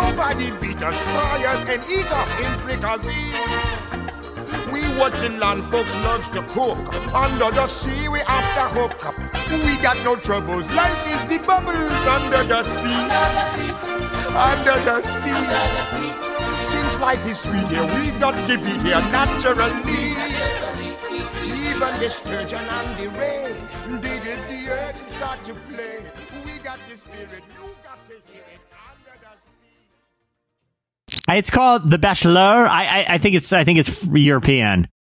Nobody beat us, fry us, and eat us in fricassee. We the land folks loves to cook. Under the sea, we after hook. Up. We got no troubles. Life is the bubbles under the sea. Under the sea. Under the sea. Since life is sweet here, we got to be here naturally. Even the sturgeon and the ray, did the earth and start to play. We got the spirit, It's called The Bachelor. I, I, I think it's I think it's European.